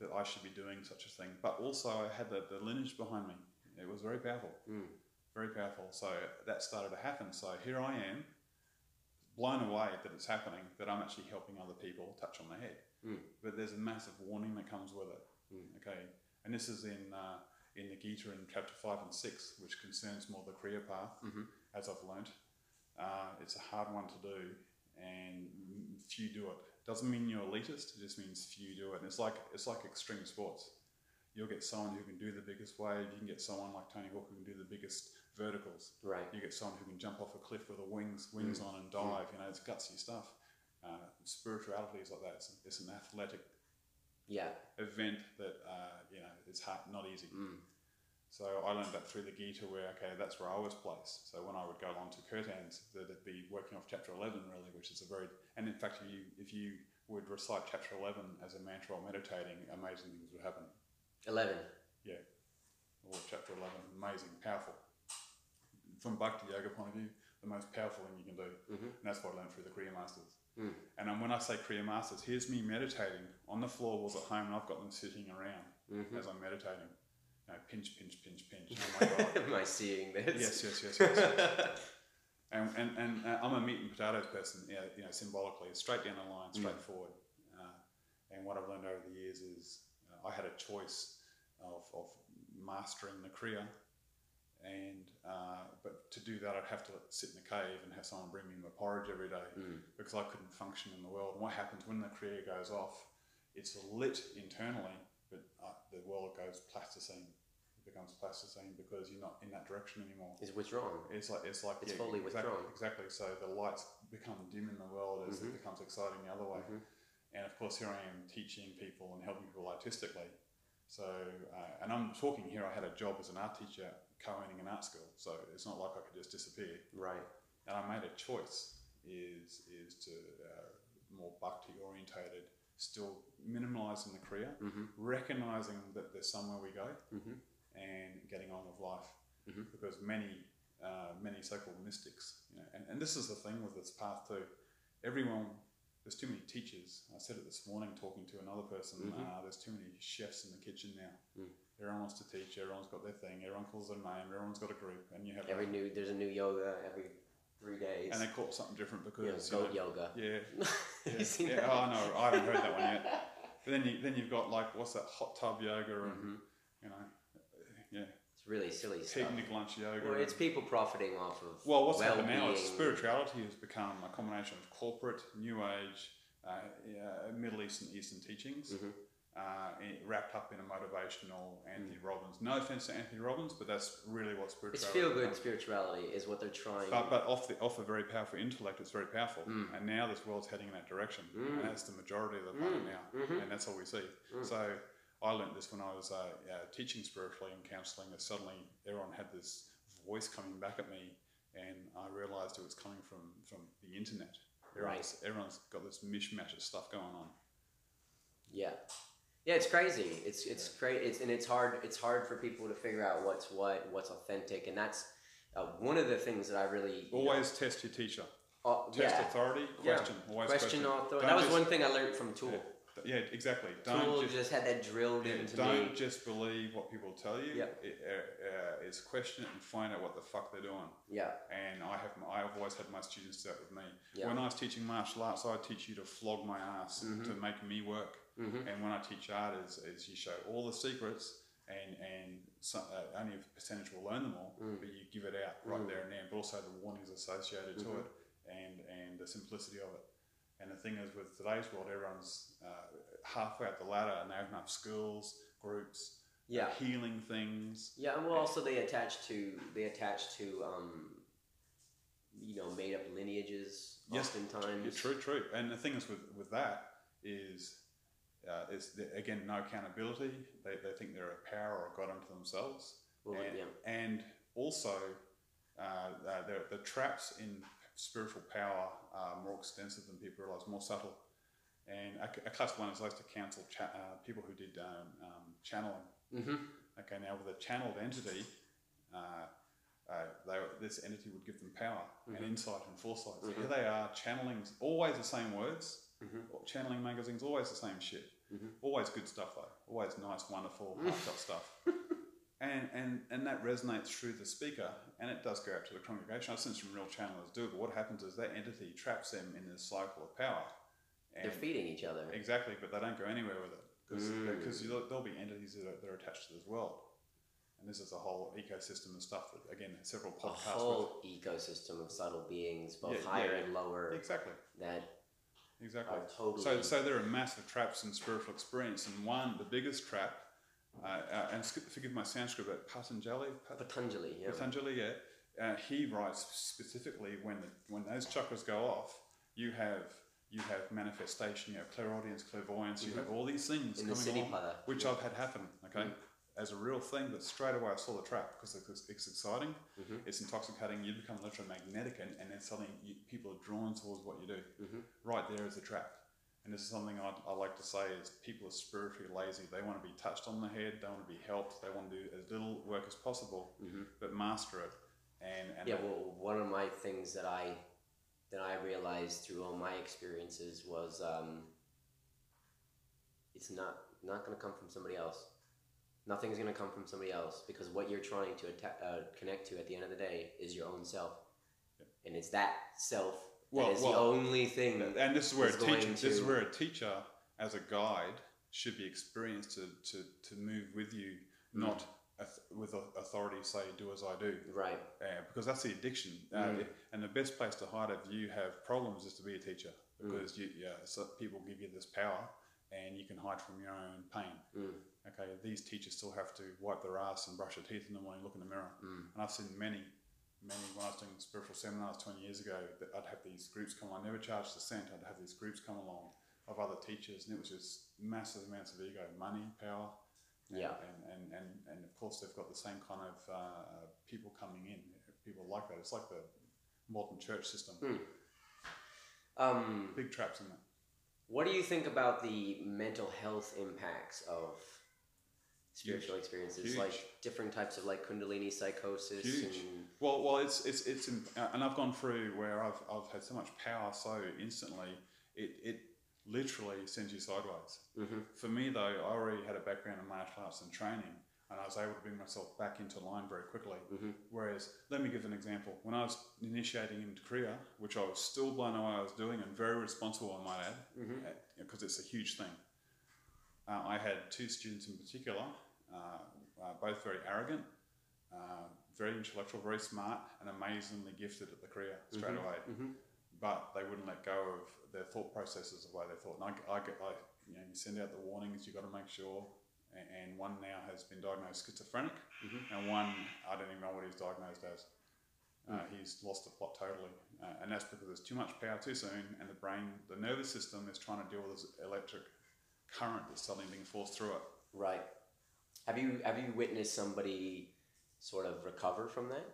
that I should be doing such a thing? But also, I had the, the lineage behind me. It was very powerful. Very powerful. So that started to happen. So here I am blown away that it's happening, that I'm actually helping other people touch on the head. Mm. But there's a massive warning that comes with it. Mm. Okay, and this is in uh, in the Gita in chapter five and six, which concerns more the Kriya path, Mhm. as I've learnt. Uh, it's a hard one to do, and few do it. Doesn't mean you're elitist. It just means few do it. And it's like it's like extreme sports. You'll get someone who can do the biggest wave. You can get someone like Tony Hawk who can do the biggest verticals. Right. You get someone who can jump off a cliff with the wings wings on and dive. You know, it's gutsy stuff. Uh, spirituality is like that. It's, it's an athletic Yeah. event that uh, you know it's hard, not easy. Mm. So I learned that through the Gita, where okay, that's where I was placed. So when I would go along to Kirtans, that'd be working off chapter eleven, really, which is a very and in fact, if you if you would recite chapter eleven as a mantra or meditating, amazing things would happen. Eleven. Yeah, or chapter eleven, amazing, powerful. From Bhakti Yoga point of view, the most powerful thing you can do, Mhm. and that's what I learned through the Kriya Masters. Mm. And um, when I say Kriya Masters, here's me meditating on the floor floorboards at home, and I've got them sitting around Mhm. as I'm meditating. You know, pinch, pinch, pinch, pinch. Oh my god. Am I seeing this? yes, yes, yes, yes. yes. and and, and uh, I'm a meat and potatoes person. Yeah, you know, symbolically, straight down the line, straight forward. Uh, and what I've learned over the years is uh, I had a choice of, of mastering the kriya, and uh, but to do that, I'd have to sit in a cave and have someone bring me my porridge every day Mm. because I couldn't function in the world. And what happens when the kriya goes off? It's lit internally, but uh, the world goes plasticine. Becomes plasticine because you're not in that direction anymore. Is withdrawn. It's like it's like It's fully exactly, withdrawn. Exactly. So the lights become dim in the world as Mhm. it becomes exciting the other way. Mhm. And of course, here I am teaching people and helping people artistically. So, uh, and I'm talking here. I had a job as an art teacher, co-owning an art school. So it's not like I could just disappear. Right. And I made a choice: is is to uh, more bhakti orientated, still minimalising the kriya, Mm-hmm. recognizing that there's somewhere we go, Mm-hmm. And getting on with life. Mhm. Because many, uh, many so-called mystics, you know, and, and this is the thing with this path too. Everyone, there's too many teachers. I said it this morning talking to another person. Mhm. Uh, there's too many chefs in the kitchen now. Mm. Everyone wants to teach. Everyone's got their thing. Everyone calls their name. Everyone's got a group, and you have Every new there's a new yoga every three days. and they call it something different you because you goat know, yoga. yeah, you yeah, yeah. Oh no, I haven't heard that one yet. But then you then you've got like what's that hot tub yoga and Mhm. you know, yeah, really silly stuff. picnic lunch yoga. Well, it's people profiting off of Well, what's happened now is well-being. spirituality has become a combination of corporate, New Age, uh, yeah, Middle Eastern Eastern teachings, Mhm. uh, wrapped up in a motivational Anthony Robbins. No offense to Anthony Robbins, but that's really what It's spirituality. feel good spirituality is what they're trying. But, but off the off a very powerful intellect, it's very powerful, Mm. and now this world's heading in that direction, Mm. and that's the majority of the planet Mm. now, Mhm. and that's all we see. Mm. So I learned this when I was uh, uh, teaching spiritually and counselling. That suddenly everyone had this voice coming back at me, and I realised it was coming from from the internet. Everyone's, everyone's got this mishmash of stuff going on. Yeah, yeah, it's crazy. It's it's great. It's and it's hard. It's hard for people to figure out what's what, what's authentic, and that's uh, one of the things that I really you know, Always test your teacher. uh, Test yeah, authority. Yeah. Question. Always question question. author. Don't That was just- one thing I learned from Tool. Yeah, exactly. Don't Tool just, just, had that drilled yeah, into don't me. just believe what people tell you. Yeah. It, uh, uh, it's question it and find out what the fuck they're doing. Yeah, and I have I've always had my students do that with me. Yeah. When I was teaching martial arts, I teach you to flog my ass Mm-hmm. to make me work. Mm-hmm. And when I teach art, is, is you show all the secrets, and and some, uh, only a percentage will learn them all, Mm. but you give it out right there and then. But also the warnings associated Mm-hmm. to it, and and the simplicity of it. And the thing is, with today's world, everyone's uh, halfway up the ladder, and they open up schools, groups, yeah, healing things. yeah. And well, also they attach to they attach to um, you know, made up lineages. Yes, oftentimes. Yeah, true, true. And the thing is with, with that is uh, is the, again no accountability. They, they think they're a power or a god unto themselves, Well, and, yeah. and also uh, uh, the, the traps in spiritual power are more extensive than people realize, more subtle. And a, a classic one is I used to counsel cha- uh, people who did um, um, channeling. Mm-hmm. Okay, now with a channeled entity, uh, uh, they, this entity would give them power and insight and foresight. So here they are channeling always the same words, or channeling magazines, always the same shit. Always good stuff though. Always nice, wonderful, heartfelt stuff. and, and, and that resonates through the speaker and it does go out to the congregation. I've seen some real channelers do it, but what happens is that entity traps them in this cycle of power. They're feeding each other. Exactly, but they don't go anywhere with it because Mm. there'll be entities that are, that are attached to this world. And this is a whole ecosystem of stuff that, again, several podcasts. A whole ecosystem of subtle beings, both Yeah, higher yeah. and lower. Exactly, that exactly. totally. So, so there are massive traps in spiritual experience, and one, the biggest trap, uh, uh, and forgive my Sanskrit, but Patanjali, Pat- Patanjali, yeah. Patanjali, yeah, uh, he writes specifically when the, when those chakras go off, you have you have manifestation, you have clairaudience, clairvoyance, you have all these things Mm-hmm. In the coming Siddhipada. along, which I've had happen, okay, Mm-hmm. as a real thing. But straight away I saw the trap because it's, it's exciting, Mm-hmm. it's intoxicating. You become electromagnetic, and, and then suddenly you, people are drawn towards what you do. Mm-hmm. Right there is a trap. And this is something I, I like to say is people are spiritually lazy. They want to be touched on the head. They want to be helped. They want to do as little work as possible, but master it. And, and Mm-hmm. Yeah, well, one of my things that I that I realized through all my experiences was um, it's not not going to come from somebody else. Nothing's going to come from somebody else because what you're trying to atta- uh, connect to at the end of the day is your own self, and it's that self Well- is well, the only thing. and this is where a teacher, going this is where a teacher, as a guide, should be experienced to, to, to move with you, Mm. not with authority. Say, do as I do. right. uh, because that's the addiction. Uh, Mm. and the best place to hide if you have problems is to be a teacher Mm. because you, yeah, so people give you this power and you can hide from your own pain. Mm. Okay, these teachers still have to wipe their ass and brush their teeth in the morning, look in the mirror. Mm. And I've seen many, many when I was doing spiritual seminars 20 years ago, that I'd have these groups come along. I never charged a cent. I'd have these groups come along of other teachers, and it was just massive amounts of ego, money, power. and- Yeah. and, and, and, and of course they've got the same kind of uh, people coming in. People like that. It's like the modern church system. Mm. Um, Big traps in that. What do you think about the mental health impacts of spiritual experiences, Huge. like different types of like Kundalini psychosis? Huge. And, Well, well, it's it's it's in, uh, and I've gone through where I've I've had so much power so instantly it it literally sends you sideways. Mhm. For me though, I already had a background in martial arts and training, and I was able to bring myself back into line very quickly. Whereas, let me give an example. When I was initiating into Kriya, which I was still blown away I was doing and very responsible, I might add, because it's a huge thing. Uh, I had two students in particular, uh, uh, both very arrogant, uh, very intellectual, very smart, and amazingly gifted at the Kriya straight away. But they wouldn't let go of their thought processes the way they thought. And I, I get, I, you know, you send out the warnings. you've got to make sure. And one now has been diagnosed schizophrenic, and one I don't even know what he's diagnosed as. Uh, he's lost the plot totally, uh, and that's because there's too much power too soon, and the brain, the nervous system, is trying to deal with this electric current that's suddenly being forced through it. right. Have you have you witnessed somebody sort of recover from that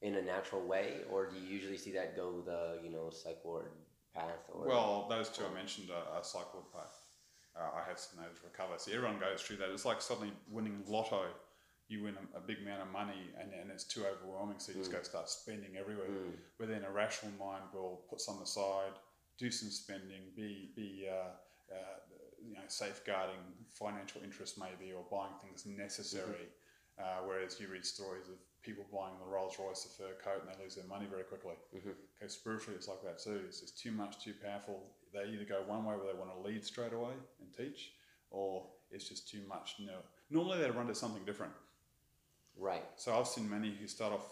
in a natural way, or do you usually see that go the you know psych ward path? Or Well, those two I mentioned are, are cycle path. Uh, I have seen those recover. So everyone goes through that. It's like suddenly winning lotto. You win a, a big amount of money and, and it's too overwhelming, so you just go start spending everywhere. But then a rational mind will put some aside, do some spending, be be uh, uh, you know safeguarding financial interests maybe, or buying things necessary. Uh, whereas you read stories of people buying the Rolls Royce, a fur coat, and they lose their money very quickly. Okay, spiritually, it's like that too. It's just too much, too powerful. They either go one way where they want to lead straight away and teach, or it's just too much. You know, normally they run to something different. right. So I've seen many who start off,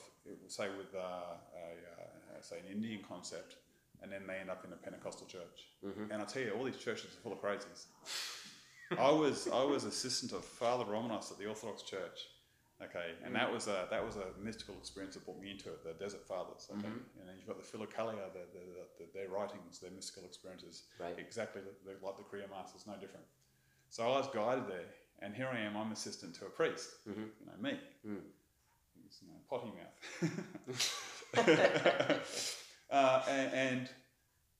say, with uh, a, uh, say an Indian concept, and then they end up in a Pentecostal church. And I tell you, all these churches are full of crazies. I was I was assistant of Father Romanos at the Orthodox Church. Okay, and that was a that was a mystical experience that brought me into it. The Desert Fathers. Okay, and then you've got the Philokalia, the, the, the, their writings, their mystical experiences, Right. exactly like the Kriya Masters, no different. So I was guided there, and here I am. I'm assistant to a priest. Mm-hmm. You know me. Mm. He's, you know, potty mouth. uh, and, and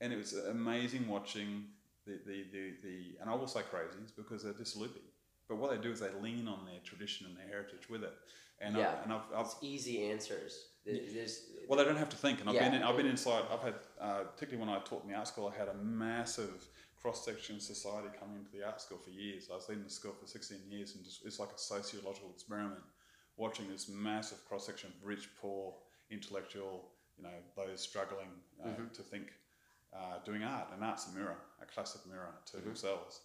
and it was amazing watching the, the, the, the and I will say crazies because they're just loopy. But what they do is they lean on their tradition and their heritage with it. And Yeah. I've, and I've, I've It's easy answers. There- There's well, they don't have to think. And I've been in, I've been inside. I've had uh, particularly when I taught in the art school, I had a massive cross section society coming into the art school for years. I was leading the school for 16 years, and just, it's like a sociological experiment, watching this massive cross section of rich, poor, intellectual, you know, those struggling uh, to think, uh, doing art. And art's a mirror, a classic mirror to themselves.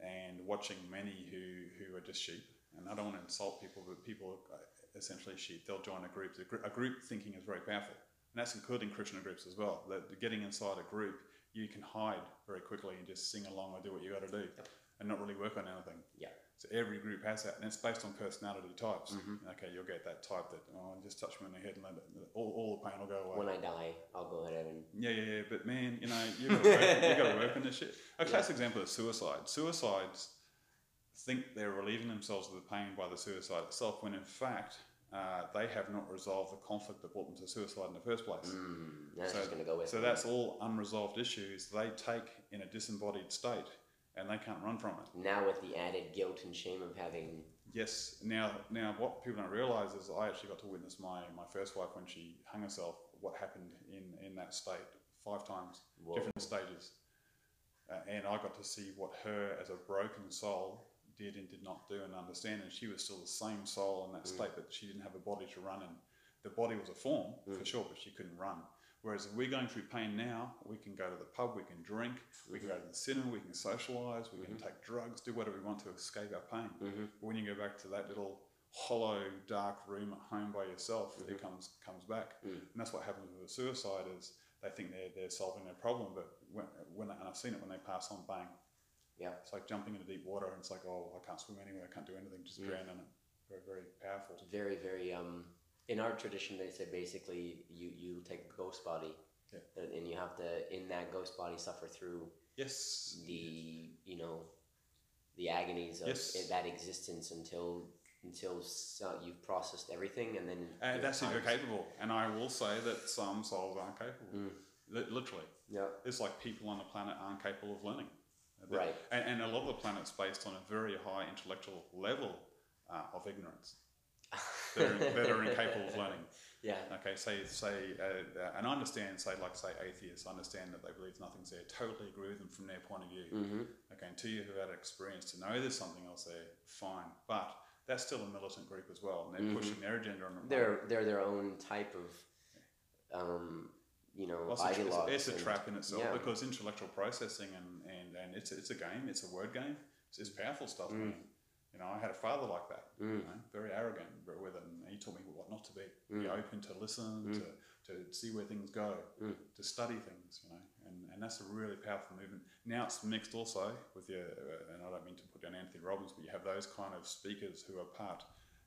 And watching many who, who are just sheep, and I don't want to insult people, but people are essentially sheep. They'll join a group. A A group thinking is very powerful, and that's including Christian groups as well. That getting inside a group, you can hide very quickly and just sing along or do what you got to do, and not really work on anything. Yeah. So every group has that, and it's based on personality types. Okay, you'll get that type that oh, just touch me on the head and let it, all, all the pain will go away. When I die, I'll go ahead and Yeah, yeah, yeah. But man, you know, you got to work, got to work on this shit. A classic example is suicide. Suicides think they're relieving themselves of the pain by the suicide itself, when in fact uh, they have not resolved the conflict that brought them to suicide in the first place. mm, that's So, just gonna go with. so that's all unresolved issues they take in a disembodied state, and they can't run from it. now with the added guilt and shame of having. Yes. Now, now, what people don't realise is I actually got to witness my, my first wife when she hung herself. What happened in, in that state five times, Whoa. different stages, uh, and I got to see what her as a broken soul did and did not do and understand. And she was still the same soul in that Mm. state, but she didn't have a body to run in. The body was a form Mm. for sure, but she couldn't run. Whereas if we're going through pain now, we can go to the pub, we can drink, we can go to the cinema, we can socialise, we can take drugs, do whatever we want to escape our pain. Mhm. But when you go back to that little hollow, dark room at home by yourself, it comes comes back, Mm. and that's what happens with a suicide. Is they think they're, they're solving their problem, but when, when and I've seen it when they pass on, bang, Yeah. it's like jumping into deep water, and it's like, oh, I can't swim anywhere, I can't do anything, just drown in it. Very, very powerful. very very um in our tradition they say basically you you take a ghost body Yeah. and, and you have to in that ghost body suffer through Yes. the you know the agonies of Yes. that existence until until so you've processed everything and then And that's if you're capable. And I will say that some souls aren't capable. Mm. Li- literally. yeah It's like people on the planet aren't capable of learning. Right. And, and a lot of the planet's based on a very high intellectual level uh, of ignorance that are, that are incapable of learning. yeah Okay, say, say, uh, uh, and I understand, say, like, say, atheists, I understand that they believe nothing's there. Totally agree with them from their point of view. hmm Okay, until you have had experience to know there's something else there, fine. But that's still a militant group as well, and they're Mhm. pushing their agenda on the they're they're their own type of um you know Well, it's, a, it's, a trap in itself yeah. because intellectual processing and, and, and it's, a, it's a game, it's a word game, it's, it's powerful stuff. Mm. You know, I had a father like that, Mm. you know, very arrogant but with it, and he taught me what not to be. Be Mm. open to listen, Mm. to, to see where things go, Mm. to study things, you know, and, and that's a really powerful movement. Now it's mixed also with your, uh, and I don't mean to put down Anthony Robbins, but you have those kind of speakers who are part,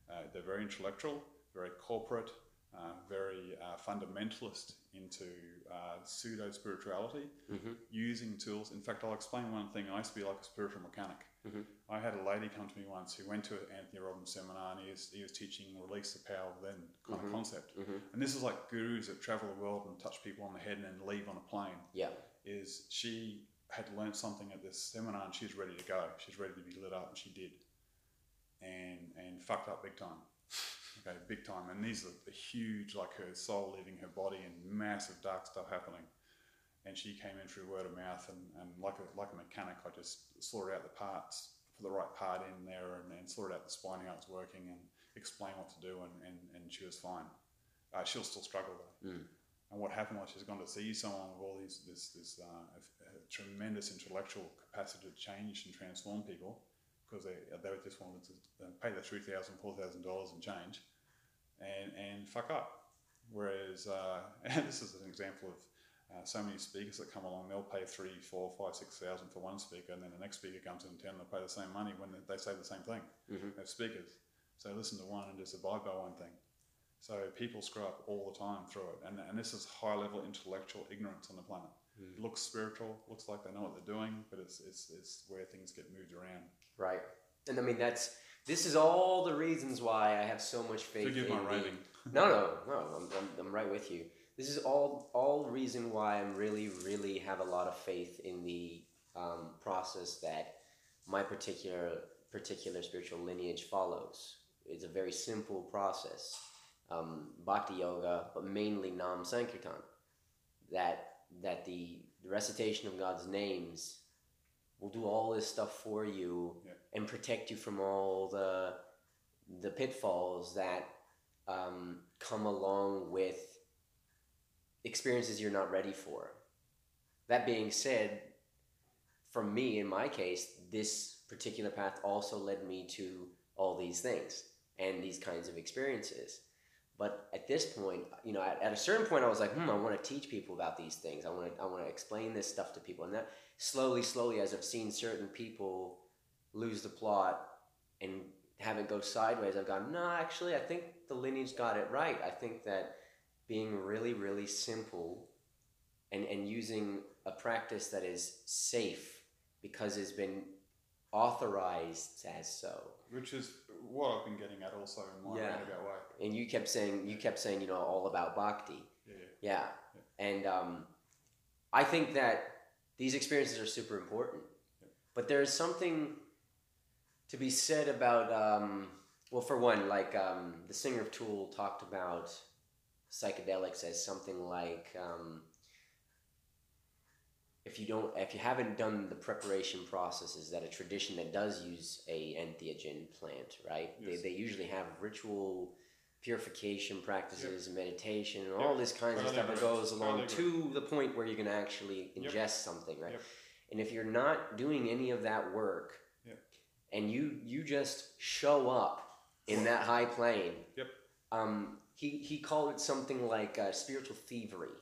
uh, they're very intellectual, very corporate, uh, very uh, fundamentalist into uh, pseudo spirituality, Mhm. using tools. In fact, I'll explain one thing. I used to be like a spiritual mechanic. Mhm. I had a lady come to me once who went to an Anthony Robbins seminar and he was, he was teaching release the power of then kind Mhm. of concept. Mhm. And this is like gurus that travel the world and touch people on the head and then leave on a plane. yeah Is she had learned something at this seminar and she was ready to go. She's ready to be lit up and she did. And and fucked up big time. Okay, big time. And these are the huge, like her soul leaving her body and massive dark stuff happening. And she came in through word of mouth and, and like a like a mechanic, I just sorted out the parts for the right part in there and, and sorted out the spine how it's working and explained what to do and, and, and she was fine. Uh, she'll still struggle though. Mm. And what happened was she's gone to see someone with all these this this uh, tremendous intellectual capacity to change and transform people because they they just wanted to pay the three thousand four thousand dollars and change, and and fuck up. Whereas uh, and this is an example of. Uh, so many speakers that come along, they'll pay three, four, five, six thousand for one speaker, and then the next speaker comes in town, they'll pay the same money when they, they say the same thing. Mhm. They're speakers, so listen to one and just abide by one thing. So people screw up all the time through it, and, and this is high level intellectual ignorance on the planet. Mm. It looks spiritual, looks like they know what they're doing, but it's, it's, it's where things get moved around. Right. And I mean that's this is all the reasons why I have so much faith Forgive in my the- raving. No, no, no. I'm, I'm, I'm right with you. This is all all reason why I'm really, really have a lot of faith in the um, process that my particular particular spiritual lineage follows. It's a very simple process, um, bhakti yoga, but mainly Nam Sankirtan. That that the, the recitation of God's names will do all this stuff for you Yeah. and protect you from all the the pitfalls that um, come along with experiences you're not ready for. That being said, for me, in my case, this particular path also led me to all these things and these kinds of experiences. But at this point, you know, at, at a certain point, I was like, hmm, I want to teach people about these things. I want to, I want to explain this stuff to people. And that slowly, slowly, as I've seen certain people lose the plot and have it go sideways, I've gone, no, actually, I think the lineage got it right. I think that being really, really simple and, and using a practice that is safe because it's been authorized as so. Which is what I've been getting at also in my Yeah. roundabout way. And you kept saying, you kept saying, you know, all about bhakti. Yeah. Yeah. And um, I think that these experiences are super important. But there's something to be said about, um, well, for one, like um, the singer of Tool talked about psychedelics as something like um, if you don't, if you haven't done the preparation processes that a tradition that does use a entheogen plant, right? Yes. They, they usually have ritual purification practices and meditation and Yep. all this kinds of stuff that goes along to the point where you can actually Yep. ingest something, right? Yep. And if you're not doing any of that work, Yep. and you you just show up in that high plane, Yep. um, he he called it something like uh, spiritual thievery.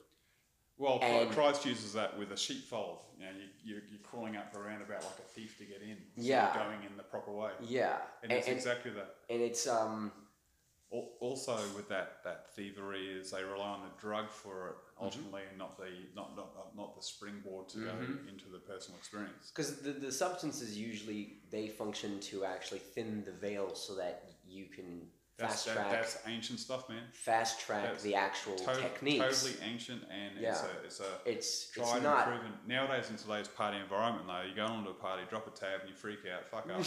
Well, And- Christ uses that with a sheepfold. You know, you, you're, you're crawling up around about like a thief to get in. So Yeah. You're going in the proper way. Yeah, And, and, it's and, exactly that. and it's um Also, with that, that thievery is they rely on the drug for it Mm-hmm. ultimately, and not the not, not not not the springboard to Mm-hmm. go into the personal experience. because the the substances usually they function to actually thin the veil so that you can That's fast that, track that's ancient stuff, man. fast track that's the actual To- techniques. Totally ancient, and it's Yeah. a it's a It's it's tried not and proven. Nowadays, in today's party environment, though, you go onto a party, drop a tab, and you freak out, fuck up.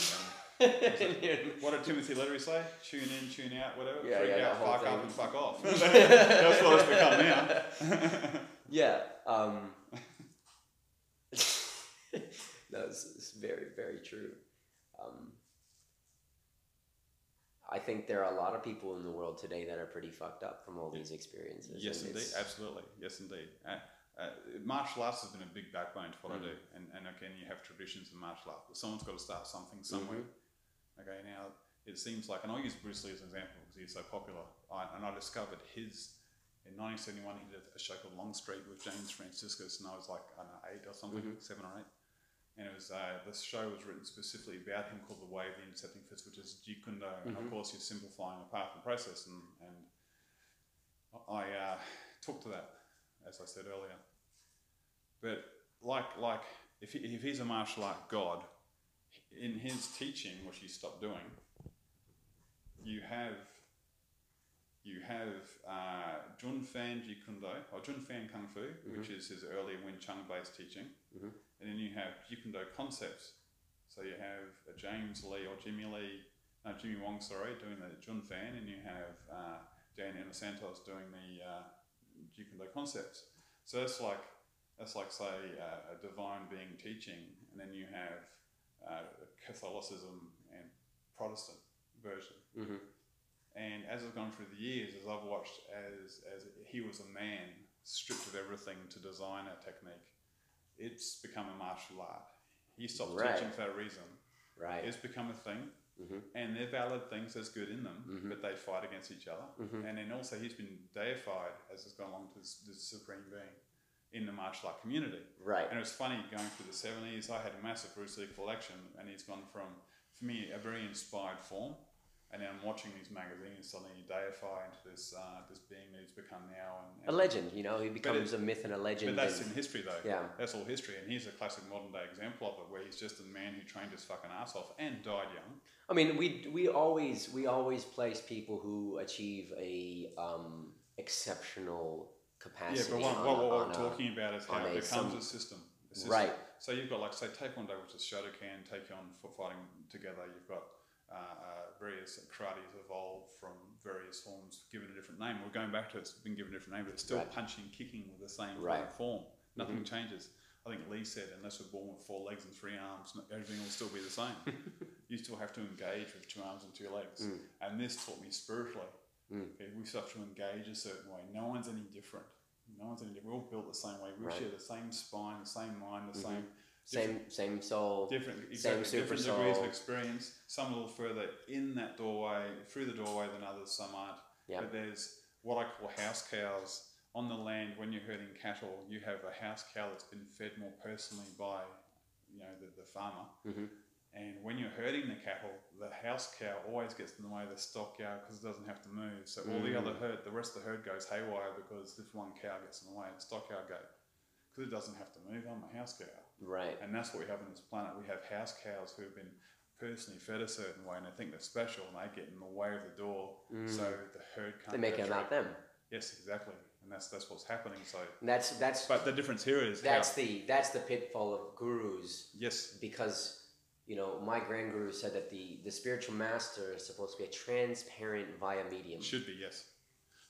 And what did Timothy Leary say? Tune in, tune out, whatever. Yeah, freak yeah, out, fuck up, and fuck off. That's what it's become now. Yeah. Um, no, it's, it's very, very true. Um, I think there are a lot of people in the world today that are pretty fucked up from all these experiences. Yes, and indeed, absolutely. Yes, indeed. Uh, uh, martial arts has been a big backbone to what Mm. I do, and, and again, you have traditions in martial arts, but someone's got to start something somewhere. Mm-hmm. Okay, now it seems like, and I'll use Bruce Lee as an example because he's so popular, I, and I discovered his. In 1971, he did a show called Longstreet with James Franciscus, and I was like, I don't know, eight or something, Mm-hmm. seven or eight. And it was uh, this show was written specifically about him called The Way of the Intercepting Fist, which is Jeet. And Mm-hmm. of course, you're simplifying the path and process. And, and I uh, took to that, as I said earlier. But like, like if, he, if he's a martial art god, in his teaching, which he stopped doing, you have you have uh, Jun Fan Jeet Kune Do, or Jun Fan Kung Fu, which is his earlier Wing Chun based teaching. And then you have Kune concepts. So you have uh, James Lee or Jimmy Lee, no, Jimmy Wong, sorry, doing the Jun Fan, and you have uh, Dan Inosanto doing the uh, Jeet concepts. So that's like, that's like say, uh, a divine being teaching, and then you have uh, Catholicism and Protestant version. Mhm. And as I've gone through the years, as I've watched as, as he was a man stripped of everything to design a technique, it's become a martial art. He stopped Right. teaching for a reason. Right. It's become a thing, Mhm. and they're valid things. There's good in them, Mm-hmm. but they fight against each other. And then also, he's been deified as it's gone along to this supreme being in the martial art community. Right. And it was funny going through the 70s. I had a massive Bruce Lee collection, and he's gone from, for me, a very inspired form. And then I'm watching these magazines suddenly deify into this uh, this being that he's become now. And, A legend, you know, he becomes a myth and a legend. but that's and- in history, though. Yeah. That's all history. And he's a classic modern day example of it, where he's just a man who trained his fucking ass off and died young. I mean, we we always we always place people who achieve a um, exceptional capacity. Yeah, but what, on what, what we're a- talking about is how it becomes some- a system. a system. Right. So you've got, like, say, Taekwondo, which is Shotokan, Taekyon for fighting together. You've got uh, uh, various karate's evolved from various forms, given a different name. We're going back to it's been given a different name, but it's still Right. punching, kicking with the same Right. form. Nothing changes. I think Lee said, unless we're born with four legs and three arms, everything will still be the same. you still have to engage with two arms and two legs. Mm. And this taught me spiritually. Okay, we still have to engage a certain way. No one's any different. No one's any different. We're all built the same way. We Right. share the same spine, the same mind, the same Same same soul. different, Same exactly, super different degrees of experience. Some a little further in that doorway, through the doorway than others. Some aren't. Yeah. But there's what I call house cows on the land. When you're herding cattle, you have a house cow that's been fed more personally by, you know, the, the farmer. Mhm. And when you're herding the cattle, the house cow always gets in the way of the stock cow because it doesn't have to move. So all the Mm. other herd, the rest of the herd goes haywire because this one cow gets in the way of the stock cow because it doesn't have to move. I'm a house cow. Right. And that's what we have on this planet. We have house cows who have been personally fed a certain way and they think they're special and they get in the way of the door so the herd can't Mm. They make it about them. Yes, exactly. And that's that's what's happening. So And that's that's but the difference here is that's how, the that's the pitfall of gurus yes, because you know my grand guru said that the the spiritual master is supposed to be a transparent via medium. should be yes.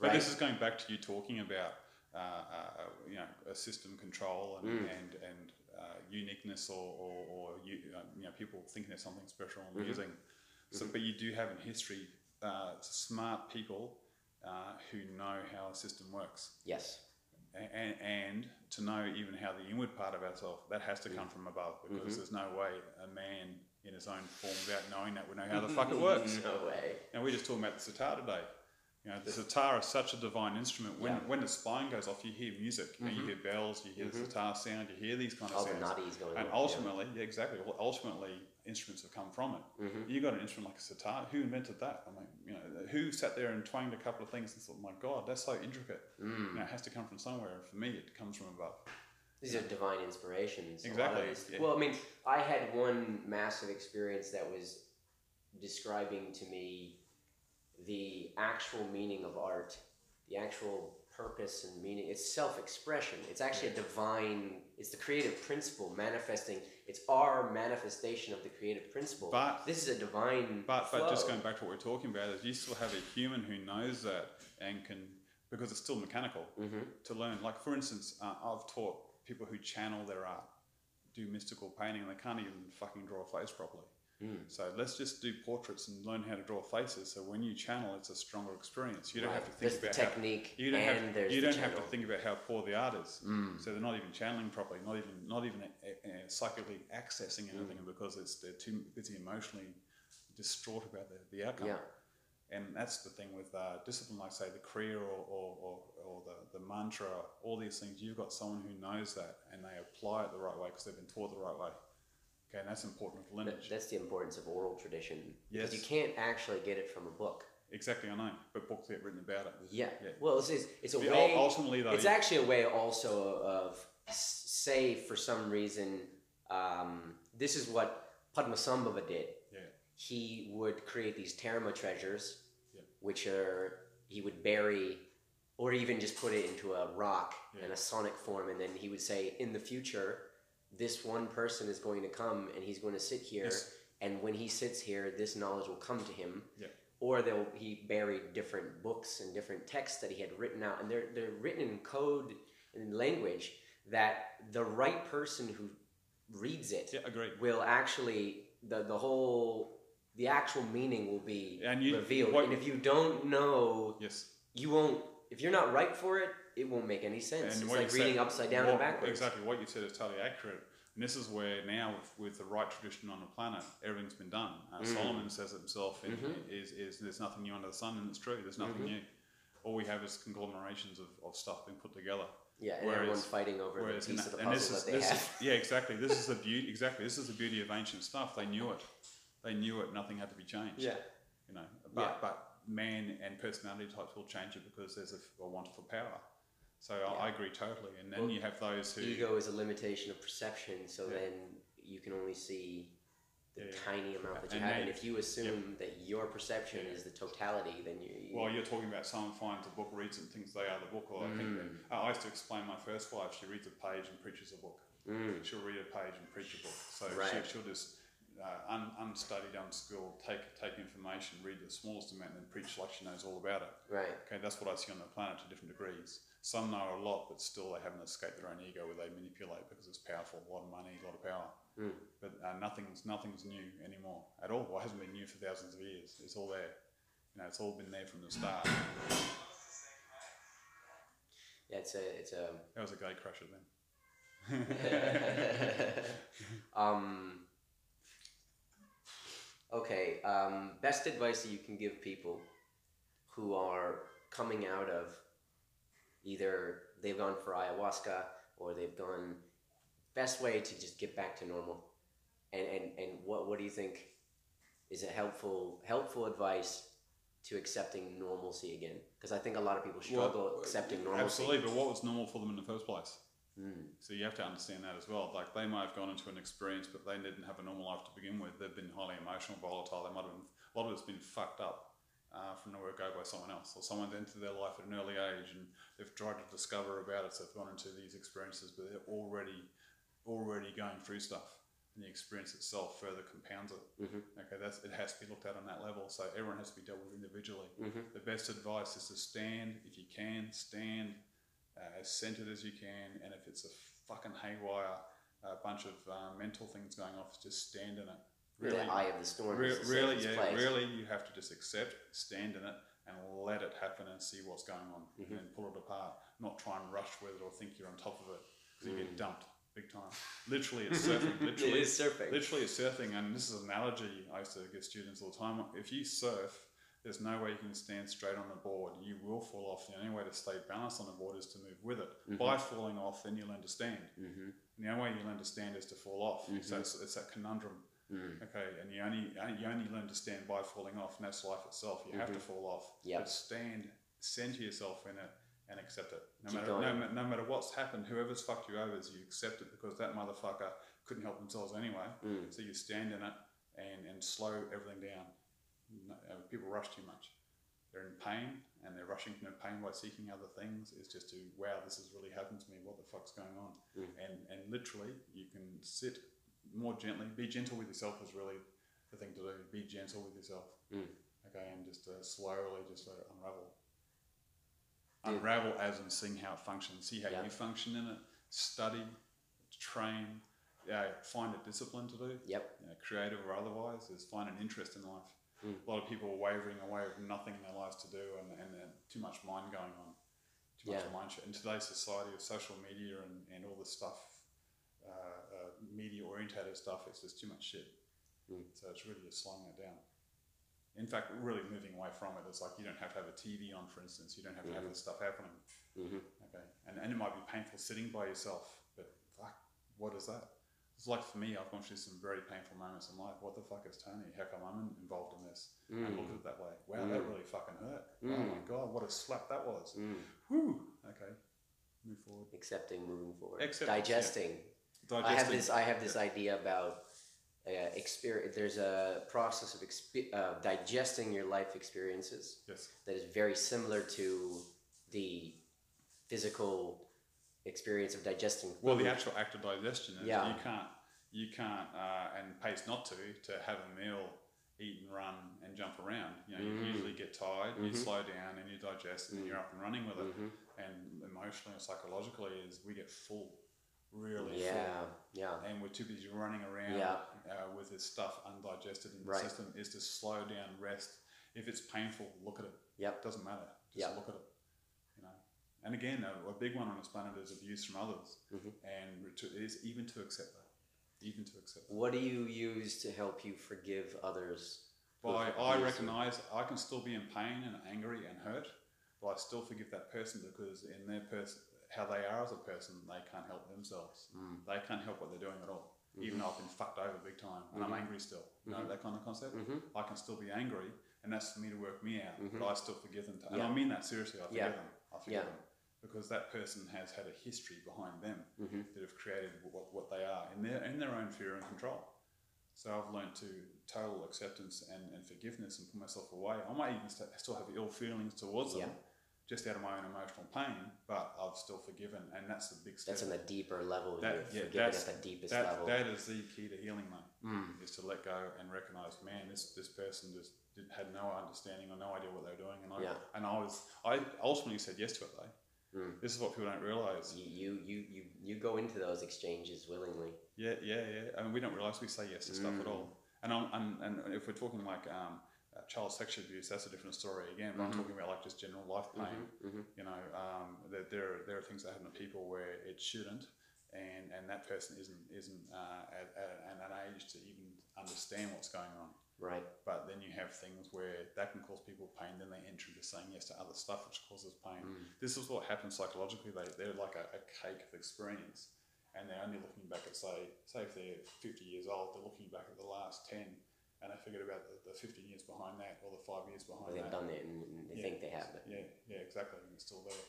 But Right. this is going back to you talking about uh, uh, you know a system control and Mm. and, and uh, uniqueness or or, or you, uh, you know people thinking there's something special and Mm-hmm. using. So, but you do have in history uh, smart people uh, who know how a system works. Yes. and, and to know even how the inward part of ourselves that has to come from above because there's no way a man in his own form without knowing that would know how the fuck it works. No way. And we're just talking about the sitar today. You know, the sitar is such a divine instrument. When Yeah. when the spine goes off, you hear music. You, know, you hear bells. You hear the sitar sound. You hear these kind of All the sounds. And on, ultimately, yeah. exactly. Well, ultimately, instruments have come from it. Mm-hmm. You got an instrument like a sitar. Who invented that? I mean, you know, who sat there and twanged a couple of things and thought, "My God, that's so intricate." Mm. You know, it has to come from somewhere. And for me, it comes from above. These are divine inspirations. a lot of Exactly, yeah. Well, I mean, I had one massive experience that was describing to me the actual meaning of art, the actual purpose and meaning. It's self-expression. It's actually a divine. It's the creative principle manifesting. It's our manifestation of the creative principle. But- this is a divine. But but just going back to what we're talking about is you still have a human who knows that and can because it's still mechanical Mm-hmm. to learn. Like for instance, uh, I've taught people who channel their art, do mystical painting, and they can't even fucking draw a face properly. Mm. So let's just do portraits and learn how to draw faces. So when you channel, it's a stronger experience. You don't Right. have to think There's the about technique how, you don't and have, there's you don't have to think about how poor the art is. Mm. So they're not even channeling properly, not even not even uh, uh, psychically accessing Mm. anything because it's they're too busy emotionally distraught about the, the outcome. Yeah. And that's the thing with uh, discipline, like say the Kriya or, or, or, or the, the mantra, all these things. You've got someone who knows that and they apply it the right way because they've been taught the right way. Okay, and that's important with lineage. That's the importance of oral tradition. Yes. Because you can't actually get it from a book. Exactly, I know, but books get written about it. Yeah. Yeah. Well, it's, it's, it's a The- way. ultimately, though, it's you- actually a way also of, say, for some reason, um, this is what Padmasambhava did. Yeah. He would create these Terma treasures, Yeah. which are, he would bury or even just put it into a rock Yeah. in a sonic form, and then he would say, in the future, this one person is going to come and he's going to sit here, Yes. and when he sits here, this knowledge will come to him Yeah. or they'll he buried different books and different texts that he had written out and they're they're written in code and language that the right person who reads it Yeah, will actually the the whole the actual meaning will be you- revealed what- and if you don't know Yes. you won't if you're not right for it it won't make any sense it's like reading said- upside down what- and backwards Exactly, what you said is totally accurate. And this is where now, with, with the right tradition on the planet, everything's been done. Uh, Mm. Solomon says it himself in, Mm-hmm. is, is there's nothing new under the sun, and it's true. There's nothing new. All we have is conglomerations of, of stuff being put together. yeah and whereas- everyone's fighting over the Whereas, piece of the puzzle is, that they have is, yeah, exactly. This is the beauty. Exactly, this is the beauty of ancient stuff. They knew it. They knew it. Nothing had to be changed. yeah You know, but Yeah. but man and personality types will change it because there's a, a want for power. So I, I agree totally. And then Well, you have those who ego is a limitation of perception so Yeah. then you can only see the Yeah, yeah. tiny amount that you And have they- and if you assume that your perception Yeah. is the totality then you, Well, you're talking about someone finds a book, reads it, and thinks they are the book. Or I think that, Mm. uh, I used to explain my first wife. She reads a page and preaches a book. Mm. She'll read a page and preach a book. So Right. she, she'll just uh, un, unstudied, unschooled, take take information, read the smallest amount, and then preach like she knows all about it. Right. Okay, that's what I see on the planet to different degrees. Some know a lot, but still they haven't escaped their own ego where they manipulate because it's powerful, a lot of money, a lot of power. Mm. But uh, nothing's nothing's new anymore at all. Well, it hasn't been new for thousands of years. It's all there. You know, it's all been there from the start. Yeah, it's a it's a That was a gate crusher then. um, okay, um, best advice that you can give people who are coming out of either they've gone for ayahuasca or they've gone best way to just get back to normal. And and, and what, what do you think is a helpful helpful advice to accepting normalcy again? Because i think a lot of people struggle Well, accepting normalcy. Absolutely, but what was normal for them in the first place? Mm, So you have to understand that as well. Like they might have gone into an experience, but they didn't have a normal life to begin with. They've been highly emotional, volatile. They might have been a lot of it's been fucked up uh, from nowhere go by someone else, or someone entered their life at an early age and they've tried to discover about it. So they've gone into these experiences, but they're already already going through stuff, and the experience itself further compounds it. Mhm. Okay, that's it has to be looked at on that level. So everyone has to be dealt with individually. Mhm. The best advice is to stand if you can, stand uh, as centered as you can, and if it's a fucking haywire, a bunch of uh, mental things going off, just stand in it. Really, the eye of the storm re- really, yeah, place. really, you have to just accept, stand in it, and let it happen and see what's going on, Mm-hmm. and pull it apart. Not try and rush with it or think you're on top of it because you get dumped big time. Literally, it's surfing. Literally, Mm. it is surfing Literally, it's surfing, and this is an analogy I used to give students all the time. If you surf, there's no way you can stand straight on the board. You will fall off. The only way to stay balanced on the board is to move with it. By falling off, then you'll understand. stand. Mhm. And the only way you learn to stand is to fall off. So it's, it's that conundrum. Mm. Okay, and you only you only learn to stand by falling off, and that's life itself. You have to fall off. Yep. But stand, center yourself in it, and accept it. No Keep matter no, no matter what's happened, whoever's fucked you over, is you accept it because that motherfucker couldn't help themselves anyway. Mm. So you stand in it and, and slow everything down. No, uh, people rush too much. They're in pain and they're rushing from their pain by seeking other things. It's just to wow, this has really happened to me. What the fuck's going on? Mm. And and literally, you can sit more gently. Be gentle with yourself is really the thing to do. Be gentle with yourself. Mm. Okay, and just uh, slowly just let it unravel. Yeah. Unravel as in seeing how it functions. See how Yeah. you function in it. Study, train. Yeah, find a discipline to do yep you know, creative or otherwise, is find an interest in life. Mm. A lot of people are wavering away with nothing in their lives to do and, and too much mind going on, too much Yeah. mind shit. In today's society of social media and, and all this stuff, uh, uh, media orientated stuff, it's just too much shit. Mm. So it's really just slowing it down. In fact, really moving away from it. It's like you don't have to have a TV on, for instance. You don't have to have Mhm. this stuff happening. hmm Okay, and, and it might be painful sitting by yourself, but fuck, what is that? It's like for me, I've gone through some very painful moments in life. What the fuck is Tony? How come I'm involved in this? And look at it that way. Wow, that Mm. really fucking hurt. Oh Mm. my god, what a slap that was. Mm. Whew. Okay, move forward. accepting moving forward Acceptance, yeah. digesting I have this. I have this idea about uh, experience. There's a process of uh, digesting your life experiences Yes. that is very similar to the physical experience of digesting. Well, food. the actual act of digestion is Yeah. you can't, you can't, uh, and pays not to, to have a meal, eat and run and jump around. You know, Mm. you usually get tired, you Mhm. slow down, and you digest, and Mm. you're up and running with it. Mhm. And emotionally and psychologically, is we get full, really full. Yeah, yeah, and we're too busy running around Yeah. uh, with this stuff undigested in the Right. system is to slow down, rest. If it's painful, look at it. Yep. Doesn't matter. Just Yep. look at it. And again, a, a big one on this planet is abuse from others, Mhm. and to, is even to accept that. Even to accept that. What do you use to help you forgive others? By I recognise I can still be in pain and angry and hurt, but I still forgive that person because in their person, how they are as a person, they can't help themselves. Mm. They can't help what they're doing at all. Even though I've been fucked over big time and I'm Mhm. angry still. You know Mhm. that kind of concept. Mhm. I can still be angry, and that's for me to work me out. But I still forgive them, to, and Yeah. I mean that seriously. I forgive Yeah. them. I forgive Yeah. them because that person has had a history behind them Mhm. that have created what, what they are in their in their own fear and control. So I've learned to total acceptance and, and forgiveness and put myself away. I might even st- still have ill feelings towards them, just out of my own emotional pain, but I've still forgiven, and that's the big step. That's on a deeper level. That- yeah, that's- at the deepest that, level. that is the key to healing, mate. Mm. Is to let go and recognize, man, this this person just did, had no understanding or no idea what they were doing, and I Yeah. and I was I ultimately said yes to it though. Mm. This is what people don't realize. You, you you you you go into those exchanges willingly. Yeah, yeah, yeah. I mean, we don't realize we say yes to stuff at Mm. all. And, I'm, and and if we're talking like um, uh, child sexual abuse, that's a different story again. But I'm talking about like just general life pain. hmm You know, um, there, there are there are things that happen to people where it shouldn't, and and that person isn't isn't uh, at, at, at an age to even understand what's going on. Right. But then you have things where that can cause people pain. Then they enter into saying yes to other stuff, which causes pain. Mm. This is what happens psychologically. They they're like a, a cake of experience, and they're only looking back at say say if they're fifty years old, they're looking back at the last ten, and they forget about the, the fifteen years behind that or the five years behind they've that. done it and, and they Yeah. think they have it. Yeah, yeah, exactly. And it's still there.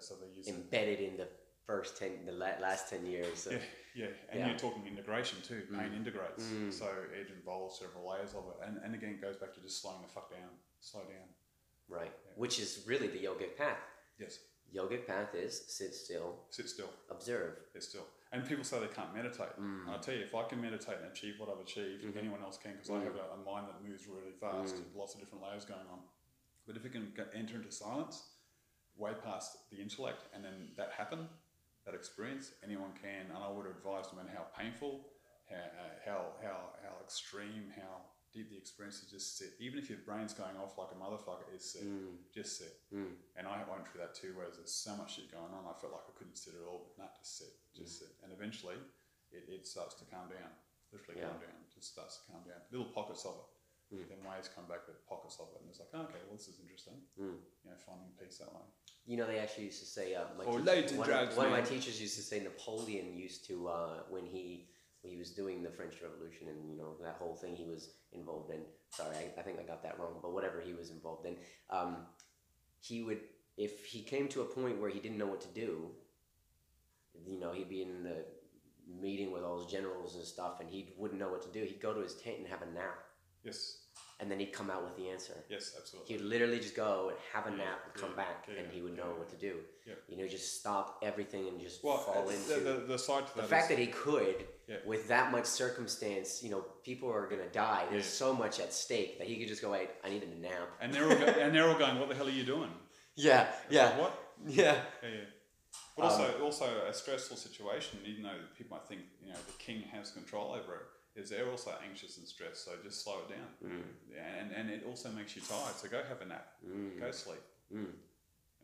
So they're using. Embedded in the first ten, the last ten years. So. Yeah, yeah, and Yeah. you're talking integration too. Pain integrates, Mm. so it involves several layers of it, and, and again it goes back to just slowing the fuck down, slow down. Right. Which is really the yogic path. Yes, Yogic path is sit still, sit still, observe. sit still. And people say they can't meditate. Mm. And I tell you, if I can meditate and achieve what I've achieved, Mm-hmm. anyone else can because I have a, a mind that moves really fast, lots of different layers going on. But if you can get, enter into silence, way past the intellect, and then that happen, that experience, anyone can. And I would advise no matter how painful, how, how, how, how extreme, how deep the experience is, just sit. Even if your brain's going off like a motherfucker, is sit. Just sit. Mm. And I went through that too, whereas there's so much shit going on, I felt like I couldn't sit at all, but not just sit, just sit. And eventually, it, it starts to calm down, literally Yeah. calm down, just starts to calm down. Little pockets of it. Then waves come back with pockets of it, and it's like, oh, okay, well, this is interesting. Mm. You know, finding peace that way. You know, they actually used to say. Uh, my Or teach- loads one, drugs, one of my teachers used to say Napoleon used to uh, when he when he was doing the French Revolution and you know that whole thing he was involved in. Sorry, I, I think I got that wrong, but whatever he was involved in, um, he would if he came to a point where he didn't know what to do. You know, he'd be in the meeting with all his generals and stuff, and he wouldn't know what to do. He'd go to his tent and have a nap, Yes, and then he'd come out with the answer. yes, absolutely. He would literally just go and have a nap and come yeah, back, yeah, and he would know what to do. yeah. You know, just stop everything and just Well, fall into the, the, the side to the that fact is- that he could, with that much circumstance, you know, people are gonna die. There's so much at stake that he could just go, "Wait, I need a nap." and they're all go, and they're all going, "What the hell are you doing?" Yeah, yeah, What? yeah, Yeah, yeah. But also, um, also a stressful situation. Even though people might think you know the king has control over it, is they're also anxious and stressed. So just slow it down. Yeah, and and it also makes you tired. So go have a nap. Go sleep. Mm.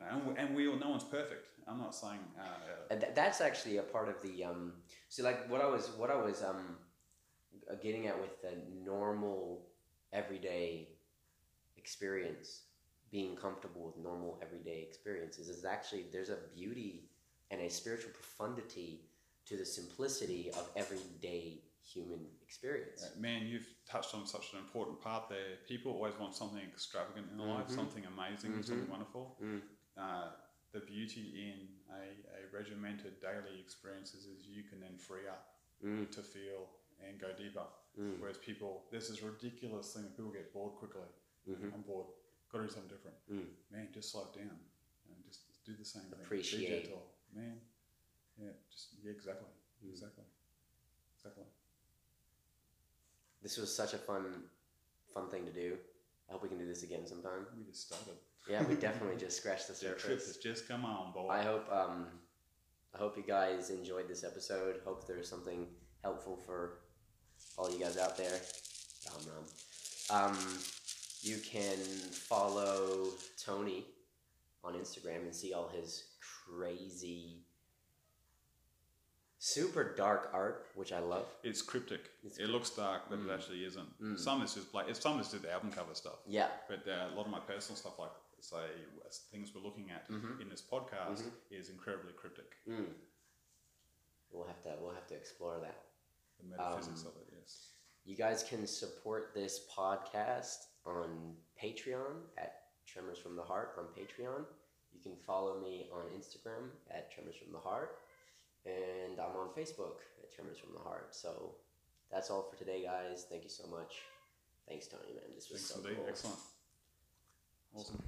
And, we, and we all, no one's perfect. I'm not saying. Uh, uh, that's actually a part of the um. See, like what I was, what I was um, getting at with the normal, everyday experience, being comfortable with normal everyday experiences, is actually there's a beauty and a spiritual profundity to the simplicity of everyday human experience. uh, man, you've touched on such an important part there. People always want something extravagant in their life, something amazing, something wonderful. Mm. Uh, the beauty in a, a regimented daily experiences is you can then free up Mm. to feel and go deeper. Mm. Whereas people, there's this ridiculous thing that people get bored quickly. I'm bored. Got to do something different. Mm. Man, just slow down and just do the same thing. Be Appreciate. gentle. Man, yeah, just yeah, exactly, Mm. exactly, exactly. This was such a fun, fun thing to do. I hope we can do this again sometime. We just started. Yeah, we definitely just scratched the surface. The trip has just come on, boy. I hope um, I hope you guys enjoyed this episode. Hope there's something helpful for all you guys out there. Um, um, you can follow Tony on Instagram and see all his crazy, super dark art, which I love. It's cryptic. It's it looks dark, but it mm. actually isn't. Mm. Some is just like some is just the album cover stuff. Yeah, But uh, a lot of my personal stuff, like say things we're looking at mm-hmm. in this podcast, mm-hmm. is incredibly cryptic. mm. we'll have to we'll have to explore that. The metaphysics um, of it, yes. You guys can support this podcast on Patreon at Tremors from the Heart on Patreon. You can follow me on Instagram at Tremors from the Heart. And I'm on Facebook at Tremors from the Heart. So that's all for today, guys. Thank you so much. Thanks, Tony, man. This was Thanks so cool. Excellent. Awesome.